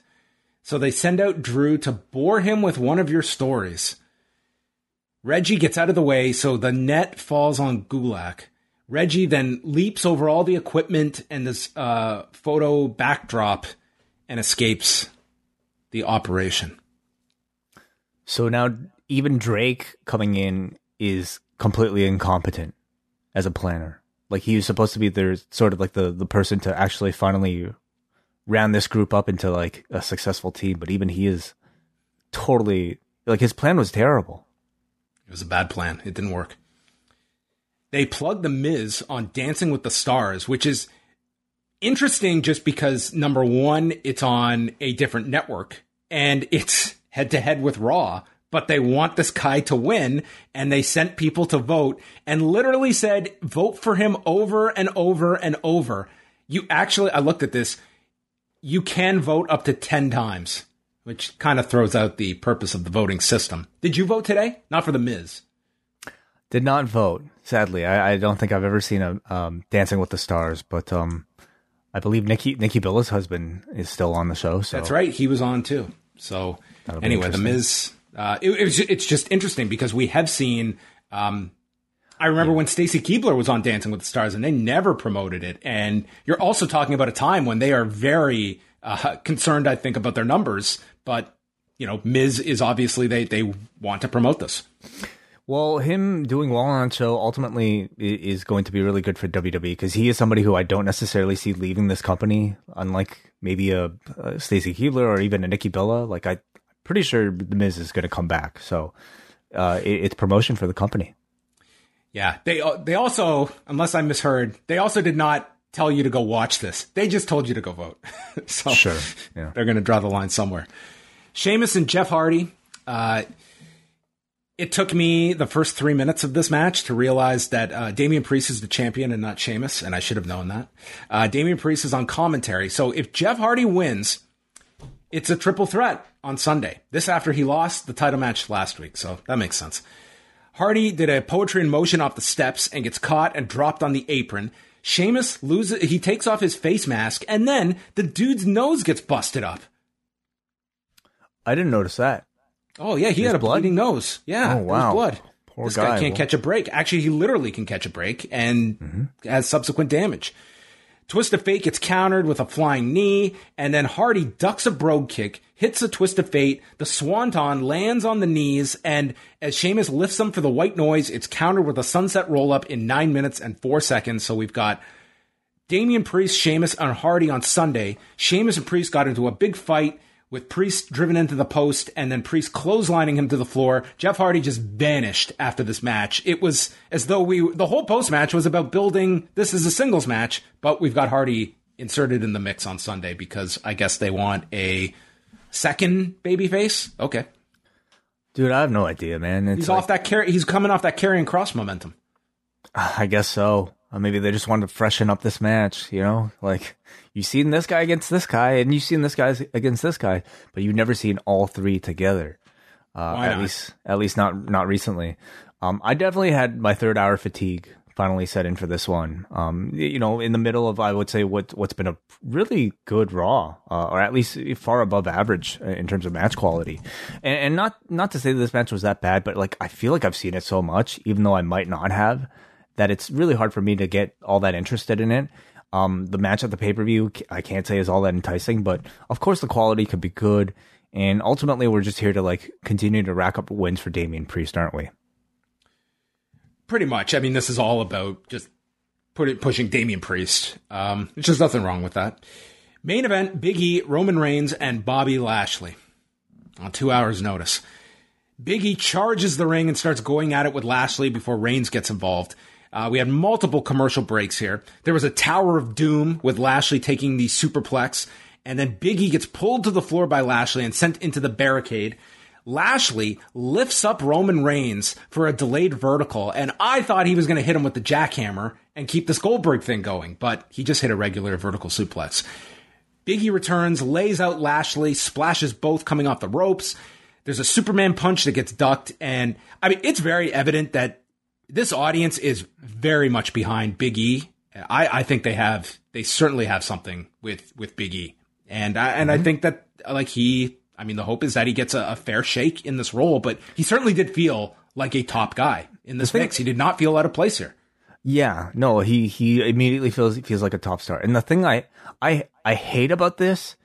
so they send out drew to bore him with one of your stories Reggie gets out of the way, so the net falls on Gulak. Reggie then leaps over all the equipment and this uh, photo backdrop and escapes the operation. So now even Drake coming in is completely incompetent as a planner. Like he was supposed to be there sort of like the the person to actually finally round this group up into like a successful team, but even he is totally like his plan was terrible. It was a bad plan. It didn't work. They plugged The Miz on Dancing with the Stars, which is interesting just because, number one, it's on a different network and it's head to head with Raw, but they want this guy to win and they sent people to vote and literally said, vote for him over and over and over. You actually, I looked at this, you can vote up to 10 times which kind of throws out the purpose of the voting system. Did you vote today? Not for the Miz. Did not vote. Sadly, I, I don't think I've ever seen a um, Dancing with the Stars, but um, I believe Nikki Nikki Bella's husband is still on the show. So That's right. He was on too. So That'll anyway, the. Miz. Uh, it, it was, it's just interesting because we have seen. Um, I remember when Stacy Keibler was on Dancing with the Stars, and they never promoted it. And you're also talking about a time when they are very uh, concerned, I think, about their numbers. But you know, Miz is obviously they they want to promote this. Well, him doing well on show ultimately is going to be really good for WWE because he is somebody who I don't necessarily see leaving this company, unlike maybe a, a Stacy Keibler or even a Nikki Bella. Like I, am pretty sure the Miz is going to come back, so uh, it, it's promotion for the company. Yeah, they they also, unless I misheard, they also did not tell you to go watch this. They just told you to go vote. so Sure, yeah. they're going to draw the line somewhere. Sheamus and Jeff Hardy. Uh, it took me the first three minutes of this match to realize that uh, Damian Priest is the champion and not Sheamus, and I should have known that. Uh, Damian Priest is on commentary, so if Jeff Hardy wins, it's a triple threat on Sunday. This after he lost the title match last week, so that makes sense. Hardy did a poetry in motion off the steps and gets caught and dropped on the apron. Sheamus loses, he takes off his face mask, and then the dude's nose gets busted up. I didn't notice that. Oh yeah, he had a blood? bleeding nose. Yeah, Oh, wow. blood. Poor this guy. guy can't Well- catch a break. Actually, he literally can catch a break and Mm-hmm. has subsequent damage. Twist of Fate gets countered with a flying knee, and then Hardy ducks a brogue kick, hits a Twist of Fate, the Swanton lands on the knees, and as Sheamus lifts them for the white noise, it's countered with a sunset roll up in 9 minutes and 4 seconds. So we've got Damian Priest, Sheamus, and Hardy on Sunday. Sheamus and Priest got into a big fight with Priest driven into the post and then Priest clotheslining him to the floor. Jeff Hardy just vanished after this match. It was as though we, the whole post match was about building this is a singles match, but we've got Hardy inserted in the mix on Sunday because I guess they want a second babyface. Okay. Dude, I have no idea, man. It's he's like, off that carry. He's coming off that Karrion Kross momentum. I guess so. Uh, maybe they just wanted to freshen up this match, you know? Like, you've seen this guy against this guy, and you've seen this guy against this guy, but you've never seen all three together. Uh, at not? least, at least not not recently. Um, I definitely had my third hour fatigue finally set in for this one. Um, you know, in the middle of I would say what what's been a really good Raw, uh, or at least far above average uh, in terms of match quality, and, and not not to say that this match was that bad, but like I feel like I've seen it so much, even though I might not have, that it's really hard for me to get all that interested in it. Um, the match at the pay per view, I can't say is all that enticing, but of course the quality could be good. And ultimately, we're just here to like continue to rack up wins for Damian Priest, aren't we? Pretty much. I mean, this is all about just put it, pushing Damian Priest. Um, there's just nothing wrong with that. Main event: Big E, Roman Reigns, and Bobby Lashley on two hours' notice. Big E charges the ring and starts going at it with Lashley before Reigns gets involved. Uh, we had multiple commercial breaks here. There was a Tower of Doom with Lashley taking the superplex, and then Big E gets pulled to the floor by Lashley and sent into the barricade. Lashley lifts up Roman Reigns for a delayed vertical, and I thought he was going to hit him with the jackhammer and keep this Goldberg thing going, but he just hit a regular vertical suplex. Biggie returns, lays out Lashley, splashes both coming off the ropes. There's a Superman punch that gets ducked, and I mean, it's very evident that this audience is very much behind Big E. I, I think they have, they certainly have something with with Big E, and I and I mm-hmm. think that like he, I mean, the hope is that he gets a, a fair shake in this role, but he certainly did feel like a top guy in this mix. He did not feel out of place here. Yeah, no, he he immediately feels feels like a top star. And the thing I I I hate about this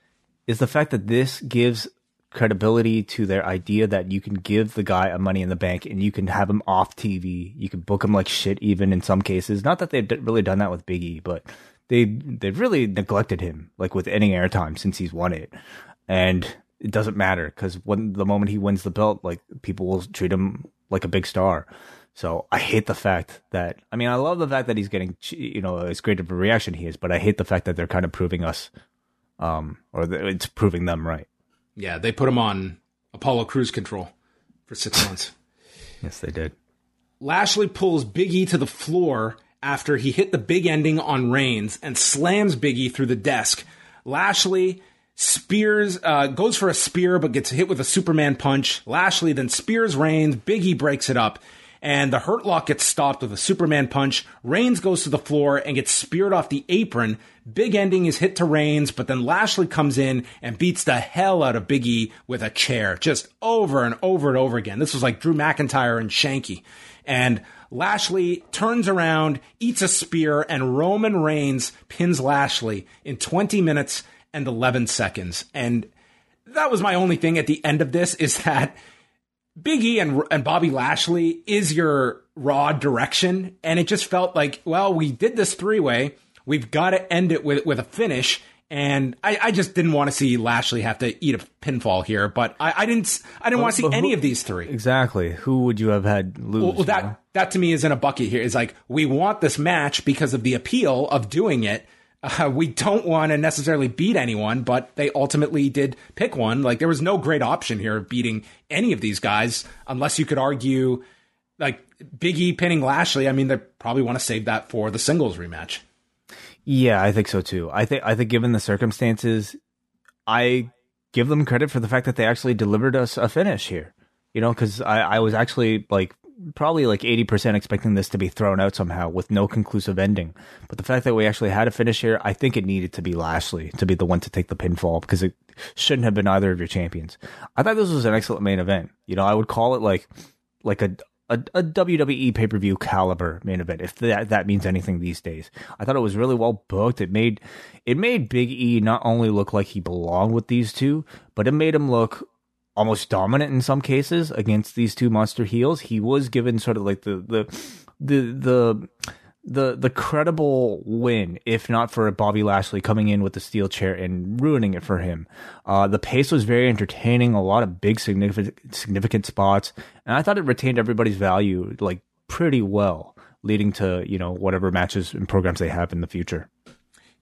is the fact that this gives credibility to their idea that you can give the guy a money in the bank and you can have him off TV. You can book him like shit even in some cases. Not that they've really done that with Biggie, but they they've really neglected him like with any airtime since he's won it. And it doesn't matter cuz when the moment he wins the belt like people will treat him like a big star. So I hate the fact that I mean I love the fact that he's getting you know as great of a reaction he is, but I hate the fact that they're kind of proving us, um, or it's proving them right. Yeah, they put him on Apollo cruise control for six months. Yes, they did. Lashley pulls Big E to the floor after he hit the big ending on Reigns and slams Big E through the desk. Lashley spears, uh, goes for a spear but gets hit with a Superman punch. Lashley then spears Reigns. Big E breaks it up. And the Hurt Lock gets stopped with a Superman punch. Reigns goes to the floor and gets speared off the apron. Big ending is hit to Reigns, but then Lashley comes in and beats the hell out of Big E with a chair, just over and over and over again. This was like Drew McIntyre and Shanky. And Lashley turns around, eats a spear, and Roman Reigns pins Lashley in 20 minutes and 11 seconds. And that was my only thing at the end of this is that Big E and, and Bobby Lashley is your raw direction. And it just felt like, well, we did this three way. We've got to end it with, with a finish. And I, I just didn't want to see Lashley have to eat a pinfall here, but I, I didn't I didn't want to see who- any of these three. Exactly. Who would you have had lose? Well, you that know? that to me is in a bucket here. Is like we want this match because of the appeal of doing it. Uh, we don't want to necessarily beat anyone, but they ultimately did pick one. Like there was no great option here of beating any of these guys, unless you could argue like Big E pinning Lashley. I mean, they probably want to save that for the singles rematch. Yeah, I think so too. I think I think given the circumstances, I give them credit for the fact that they actually delivered us a finish here. You know, because I, I was actually like probably like eighty percent expecting this to be thrown out somehow with no conclusive ending. But the fact that we actually had a finish here, I think it needed to be Lashley to be the one to take the pinfall because it shouldn't have been either of your champions. I thought this was an excellent main event. You know, I would call it like like a a, a WWE pay per view caliber main event, if that that means anything these days. I thought it was really well booked. It made it made Big E not only look like he belonged with these two, but it made him look almost dominant in some cases against these two monster heels. He was given sort of like the the the the the the credible win, if not for Bobby Lashley coming in with the steel chair and ruining it for him. Uh, the pace was very entertaining, a lot of big significant significant spots, and I thought it retained everybody's value like pretty well, leading to you know whatever matches and programs they have in the future.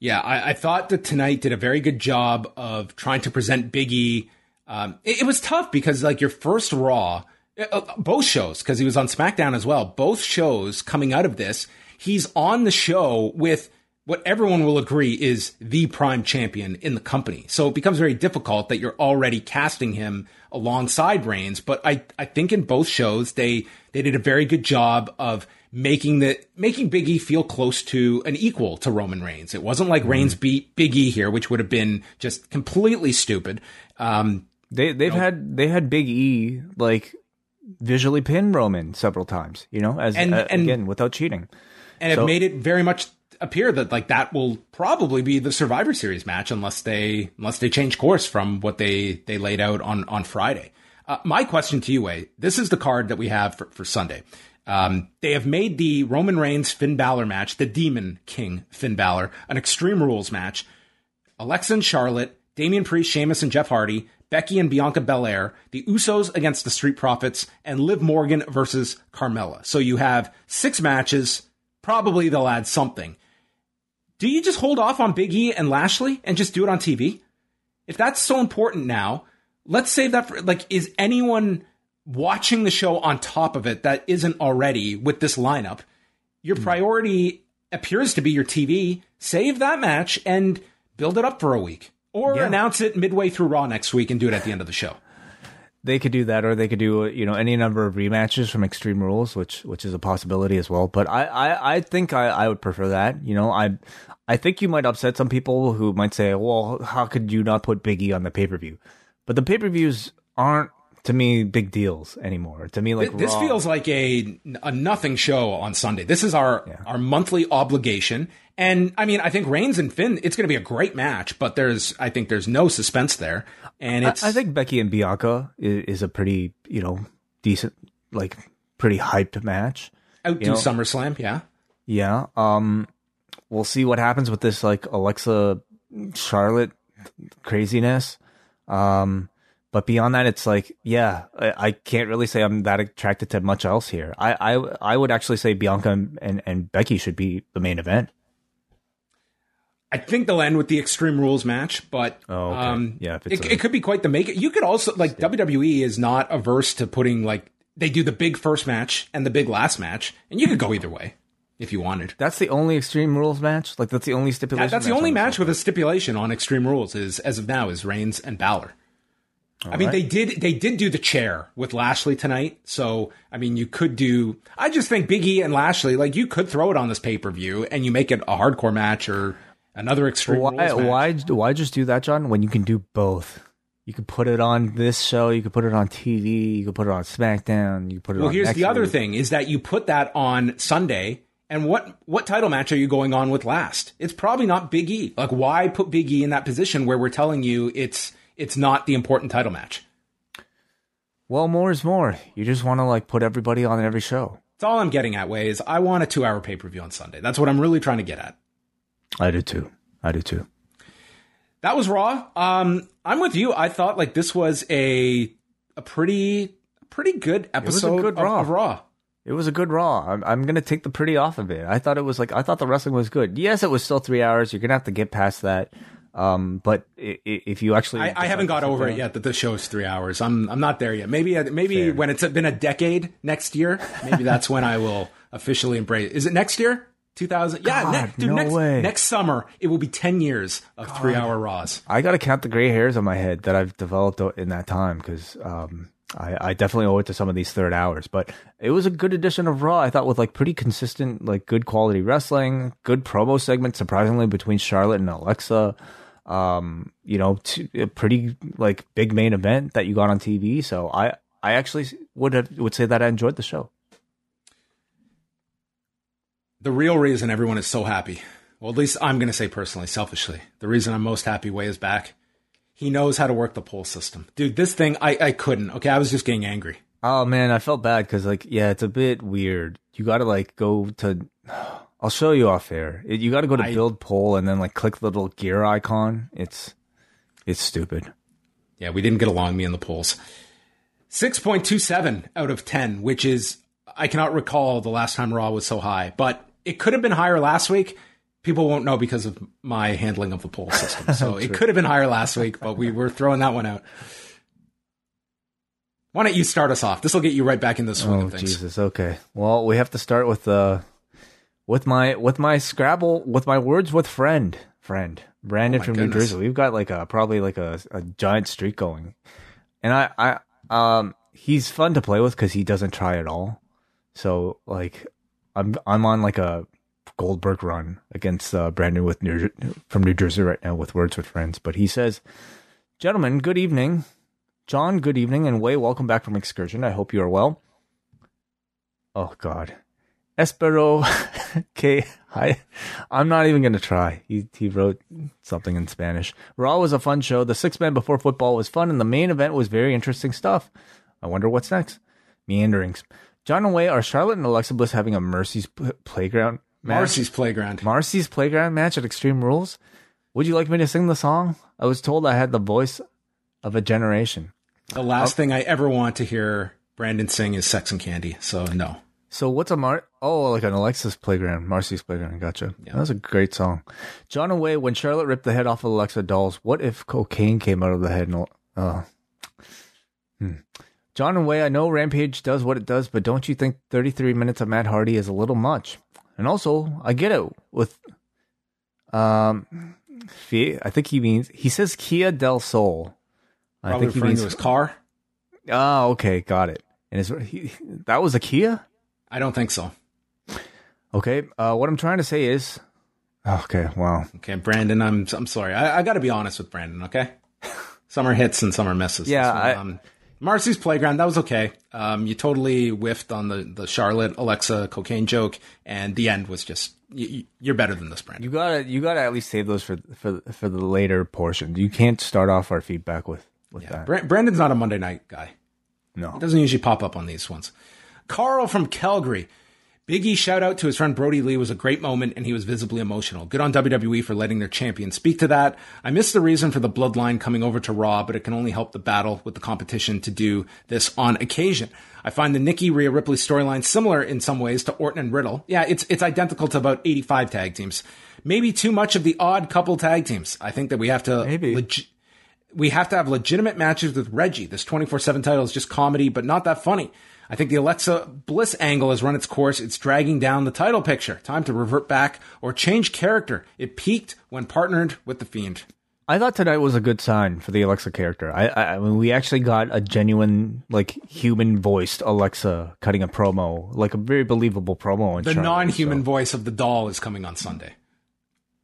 Yeah, I, I thought that tonight did a very good job of trying to present Biggie. Um, it, it was tough because like your first Raw. Uh, both shows, because he was on SmackDown as well. Both shows coming out of this, he's on the show with what everyone will agree is the prime champion in the company. So it becomes very difficult that you're already casting him alongside Reigns. But I, I think in both shows they they did a very good job of making the making Biggie feel close to an equal to Roman Reigns. It wasn't like mm. Reigns beat Biggie here, which would have been just completely stupid. Um, they they've had they had Big E like visually pin Roman several times, you know, as and, uh, and again without cheating and so, it made it very much appear that like that will probably be the Survivor Series match unless they unless they change course from what they they laid out on on Friday. Uh, my question to you, Wai, this is the card that we have for, for Sunday. Um, they have made the Roman Reigns Finn Balor match, the Demon King Finn Balor, an Extreme Rules match. Alexa and Charlotte, Damian Priest, Sheamus, and Jeff Hardy, Becky and Bianca Belair, the Usos against the Street Profits, and Liv Morgan versus Carmella. So you have six matches probably they'll add something. Do you just hold off on Big E and Lashley and just do it on TV? If that's so important now, let's save that for like, is anyone watching the show on top of it that isn't already with this lineup? Your hmm. priority appears to be your TV. Save that match and build it up for a week. Or yeah. announce it midway through Raw next week and do it at the end of the show they could do that, or they could do you know any number of rematches from Extreme Rules, which which is a possibility as well. But I I, I think I, I would prefer that. You know, I I think you might upset some people who might say, well, how could you not put Biggie on the pay per view? But the pay per views aren't to me big deals anymore. To me, like this Raw. feels like a a nothing show on Sunday. This is our yeah. our monthly obligation, and I mean, I think Reigns and Finn, it's going to be a great match, but there's I think there's no suspense there, and it's I, I think Becky and Bianca is, is, a pretty you know decent like pretty hyped match. Out Outdo SummerSlam, yeah, yeah. Um, we'll see what happens with this like Alexa Charlotte craziness. Um but beyond that, it's like, yeah, I, I, can't really say I'm that attracted to much else here. I, I, I would actually say Bianca and, and Becky should be the main event. I think they'll end with the Extreme Rules match, but oh, okay. um, yeah, it, a, it, could be quite the make it. You could also like WWE is not averse to putting like they do the big first match and the big last match, and you could go either way if you wanted. That's the only Extreme Rules match. Like that's the only stipulation. that's the only match with a stipulation on Extreme Rules is as of now is Reigns and Balor. All I mean, right. they did they did do the chair with Lashley tonight. So I mean, you could do. I just think Biggie and Lashley, like you could throw it on this pay per view and you make it a hardcore match or another extreme. Why why why just do that, John? When you can do both. You could put it on this show. You could put it on TV. You could put it on SmackDown. You put it. On Well, here's the week. other thing: is that you put that on Sunday, and what what title match are you going on with last? It's probably not Big E. Like, why put Big E in that position where we're telling you it's it's not the important title match? Well, more is more. You just want to like put everybody on every show. That's all I'm getting at. Way is I want a two hour pay per view on Sunday. That's what I'm really trying to get at. I do too. I do too. That was Raw. Um, I'm with you. I thought like this was a a pretty pretty good episode good of, Raw. of Raw. It was a good Raw. I'm, I'm gonna take the pretty off of it. I thought it was like I thought the wrestling was good. Yes, it was still three hours. You're gonna have to get past that. Um, but if you actually, I, I haven't got over it yet that the show is three hours. I'm I'm not there yet. Maybe maybe Fair. when it's been a decade next year, maybe that's when I will officially embrace. Is it next year? 2000? Yeah, ne- dude, no next, way. next summer it will be 10 years of God. three hour Raws. I got to count the gray hairs on my head that I've developed in that time because um, I, I, definitely owe it to some of these third hours. But it was a good edition of Raw. I thought with like pretty consistent, like good quality wrestling, good promo segment, surprisingly between Charlotte and Alexa um, you know, a pretty like big main event that you got on TV. So I, I actually would have would say that I enjoyed the show. The real reason everyone is so happy, well, at least I'm going to say personally, selfishly, the reason I'm most happy Wai is back. He knows how to work the poll system. Dude, this thing, I, I couldn't. Okay, I was just getting angry. Oh man, I felt bad because like yeah, it's a bit weird. You got to like go to. I'll show you off air. You got to go to I- build poll and then like click the little gear icon. It's it's stupid. Yeah, we didn't get along, me and the polls. 6.27 out of 10, which is, I cannot recall the last time Raw was so high, but it could have been higher last week. People won't know because of my handling of the poll system. So it could have been higher last week, but we were throwing that one out. Why don't you start us off? This will get you right back in the swing Oh of things. Jesus. Okay. Well, we have to start with uh with my with my Scrabble with my words with friend friend Brandon Oh from goodness. New Jersey. We've got like a probably like a, a giant streak going, and I I um he's fun to play with because he doesn't try at all. So like I'm I'm on like a Goldberg run against uh, Brandon with New, from New Jersey right now with words with friends. But he says, "Gentlemen, good evening." John, good evening, and Wai, welcome back from excursion. I hope you are well. Oh God, Espero que I, I'm not even gonna try. He he wrote something in Spanish. Raw was a fun show. The six man before football was fun, and the main event was very interesting stuff. I wonder what's next. Meanderings. John and Wai are Charlotte and Alexa Bliss having a Mercy's p- playground match? Marcy's playground. Marcy's playground match at Extreme Rules. Would you like me to sing the song? I was told I had the voice of a generation. The last thing I ever want to hear Brandon sing is Sex and Candy. So no. So what's a Mar? Oh, like an Alexa's playground, Marcy's playground. Gotcha. That was a great song. John away when Charlotte ripped the head off of Alexa dolls. What if cocaine came out of the head? And, uh, hmm. John and Wai, I know Rampage does what it does, but don't you think 33 minutes of Matt Hardy is a little much? And also, I get it with, um, I think he means he says Kia del Sol. I Probably think he means. his car. Oh, okay, got it. And is he, that was a Kia. I don't think so. Okay, uh, what I'm trying to say is, okay, wow, Okay, Brandon, I'm I'm sorry. I, I got to be honest with Brandon. Okay, some are hits and some are misses. Yeah, This one, I- um, Marcy's playground that was okay. Um, you totally whiffed on the the Charlotte Alexa cocaine joke, and the end was just you, you're better than this, brand. you gotta you gotta at least save those for for for the later portion. You can't start off our feedback with with that. Bra- Brandon's not a Monday night guy. No, Doesn't usually pop up on these ones. Carl from Calgary. Biggie shout out to his friend Brodie Lee was a great moment and he was visibly emotional. Good on WWE for letting their champion speak to that. I missed the reason for the bloodline coming over to Raw, but it can only help the battle with the competition to do this on occasion. I find the Nikki Rhea Ripley storyline similar in some ways to Orton and Riddle. Yeah, it's it's identical to about 85 tag teams. Maybe too much of the odd couple tag teams. I think that we have to Maybe. leg- we have to have legitimate matches with Reggie. This 24 7 title is just comedy, but not that funny. I think the Alexa Bliss angle has run its course. It's dragging down the title picture. Time to revert back or change character. It peaked when partnered with The Fiend. I thought tonight was a good sign for the Alexa character. I I, I mean, we actually got a genuine like human voiced Alexa cutting a promo, like a very believable promo. In The non human so- voice of the doll is coming on Sunday.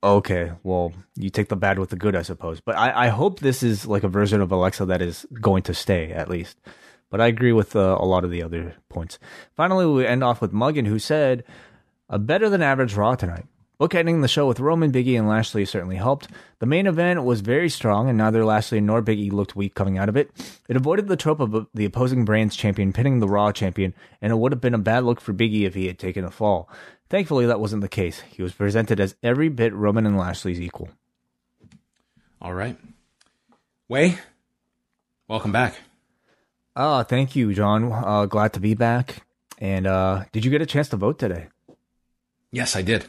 Okay, well, you take the bad with the good, I suppose. But I, I hope this is like a version of Alexa that is going to stay, at least. But I agree with uh, a lot of the other points. Finally, we end off with Muggin, who said, a better than average Raw tonight. Bookending the show with Roman, Biggie, and Lashley certainly helped. The main event was very strong, and neither Lashley nor Biggie looked weak coming out of it. It avoided the trope of the opposing brand's champion pinning the Raw champion, and it would have been a bad look for Biggie if he had taken a fall. Thankfully, that wasn't the case. He was presented as every bit Roman and Lashley's equal. All right. Wai, welcome back. Ah, thank you, John. Uh, glad to be back. And uh, did you get a chance to vote today? Yes, I did.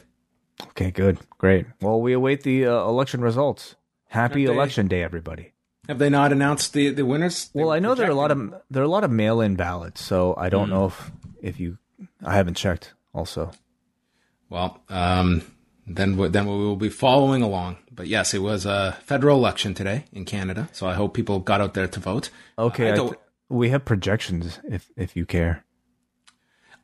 Okay, good, great. Well, we await the uh, election results. Happy they- election day, everybody. Have they not announced the, the winners? Well, I know there are a lot of there are a lot of mail-in ballots, so I don't know if if you. I haven't checked. Also, Well, um, then we- then we will be following along. But yes, it was a federal election today in Canada, so I hope people got out there to vote. okay, I I th- we have projections if if you care.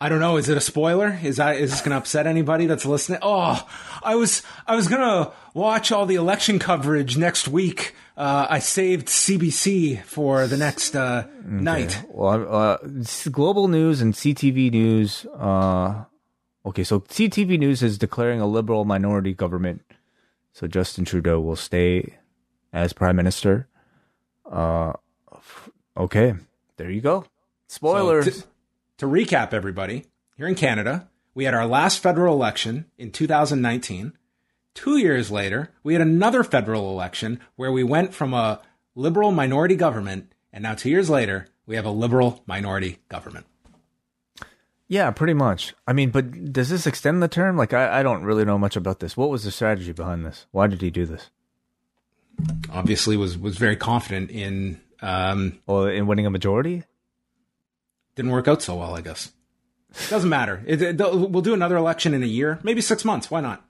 I don't know. Is it a spoiler? Is that is this going to upset anybody that's listening? Oh, I was I was going to watch all the election coverage next week. Uh, I saved CBC for the next uh, night. Well, uh, global news and CTV news uh, Okay, so CTV News is declaring a liberal minority government. So Justin Trudeau will stay as prime minister. Uh, okay, there you go. Spoilers. So to, to recap, everybody, here in Canada, we had our last federal election in 2019. Two years later, we had another federal election where we went from a liberal minority government, and now two years later, we have a liberal minority government. Yeah, pretty much. I mean, but does this extend the term? Like, I, I don't really know much about this. What was the strategy behind this? Why did he do this? Obviously, was was very confident in. Um, well, in winning a majority. Didn't work out so well, I guess. Doesn't matter. It, it, we'll do another election in a year, maybe six months. Why not?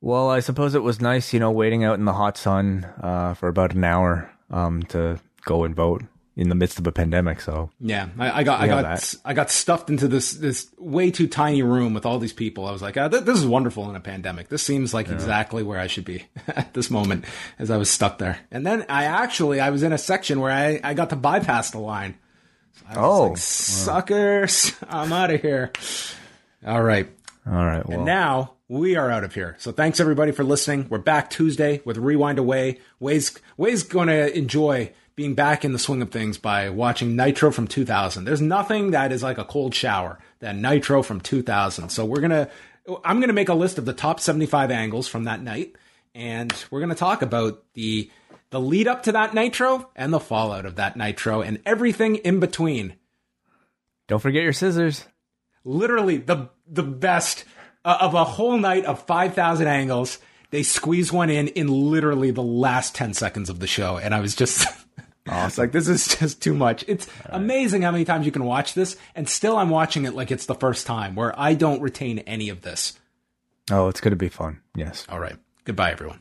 Well, I suppose it was nice, you know, waiting out in the hot sun uh, for about an hour um, to go and vote in the midst of a pandemic. So yeah, I, I got I got that. I got stuffed into this this way too tiny room with all these people. I was like, oh, th- this is wonderful in a pandemic. This seems like yeah. exactly where I should be at this moment as I was stuck there. And then I actually I was in a section where I I got to bypass the line. So oh, like, suckers! I'm out of here. All right. All right. Well. And now we are out of here. So thanks everybody for listening. We're back Tuesday with Rewind Away. Wai's Wai's going to enjoy being back in the swing of things by watching Nitro from 2000. There's nothing that is like a cold shower than Nitro from 2000. So we're gonna I'm gonna make a list of the top 75 angles from that night, and we're gonna talk about the the lead up to that Nitro and the fallout of that Nitro and everything in between. Don't forget your scissors. Literally the the best uh, of a whole night of 5,000 angles. They squeeze one in in literally the last 10 seconds of the show. And I was just awesome. like, this is just too much. It's right. amazing how many times you can watch this. And still, I'm watching it like it's the first time where I don't retain any of this. Oh, it's going to be fun. Yes. All right. Goodbye, everyone.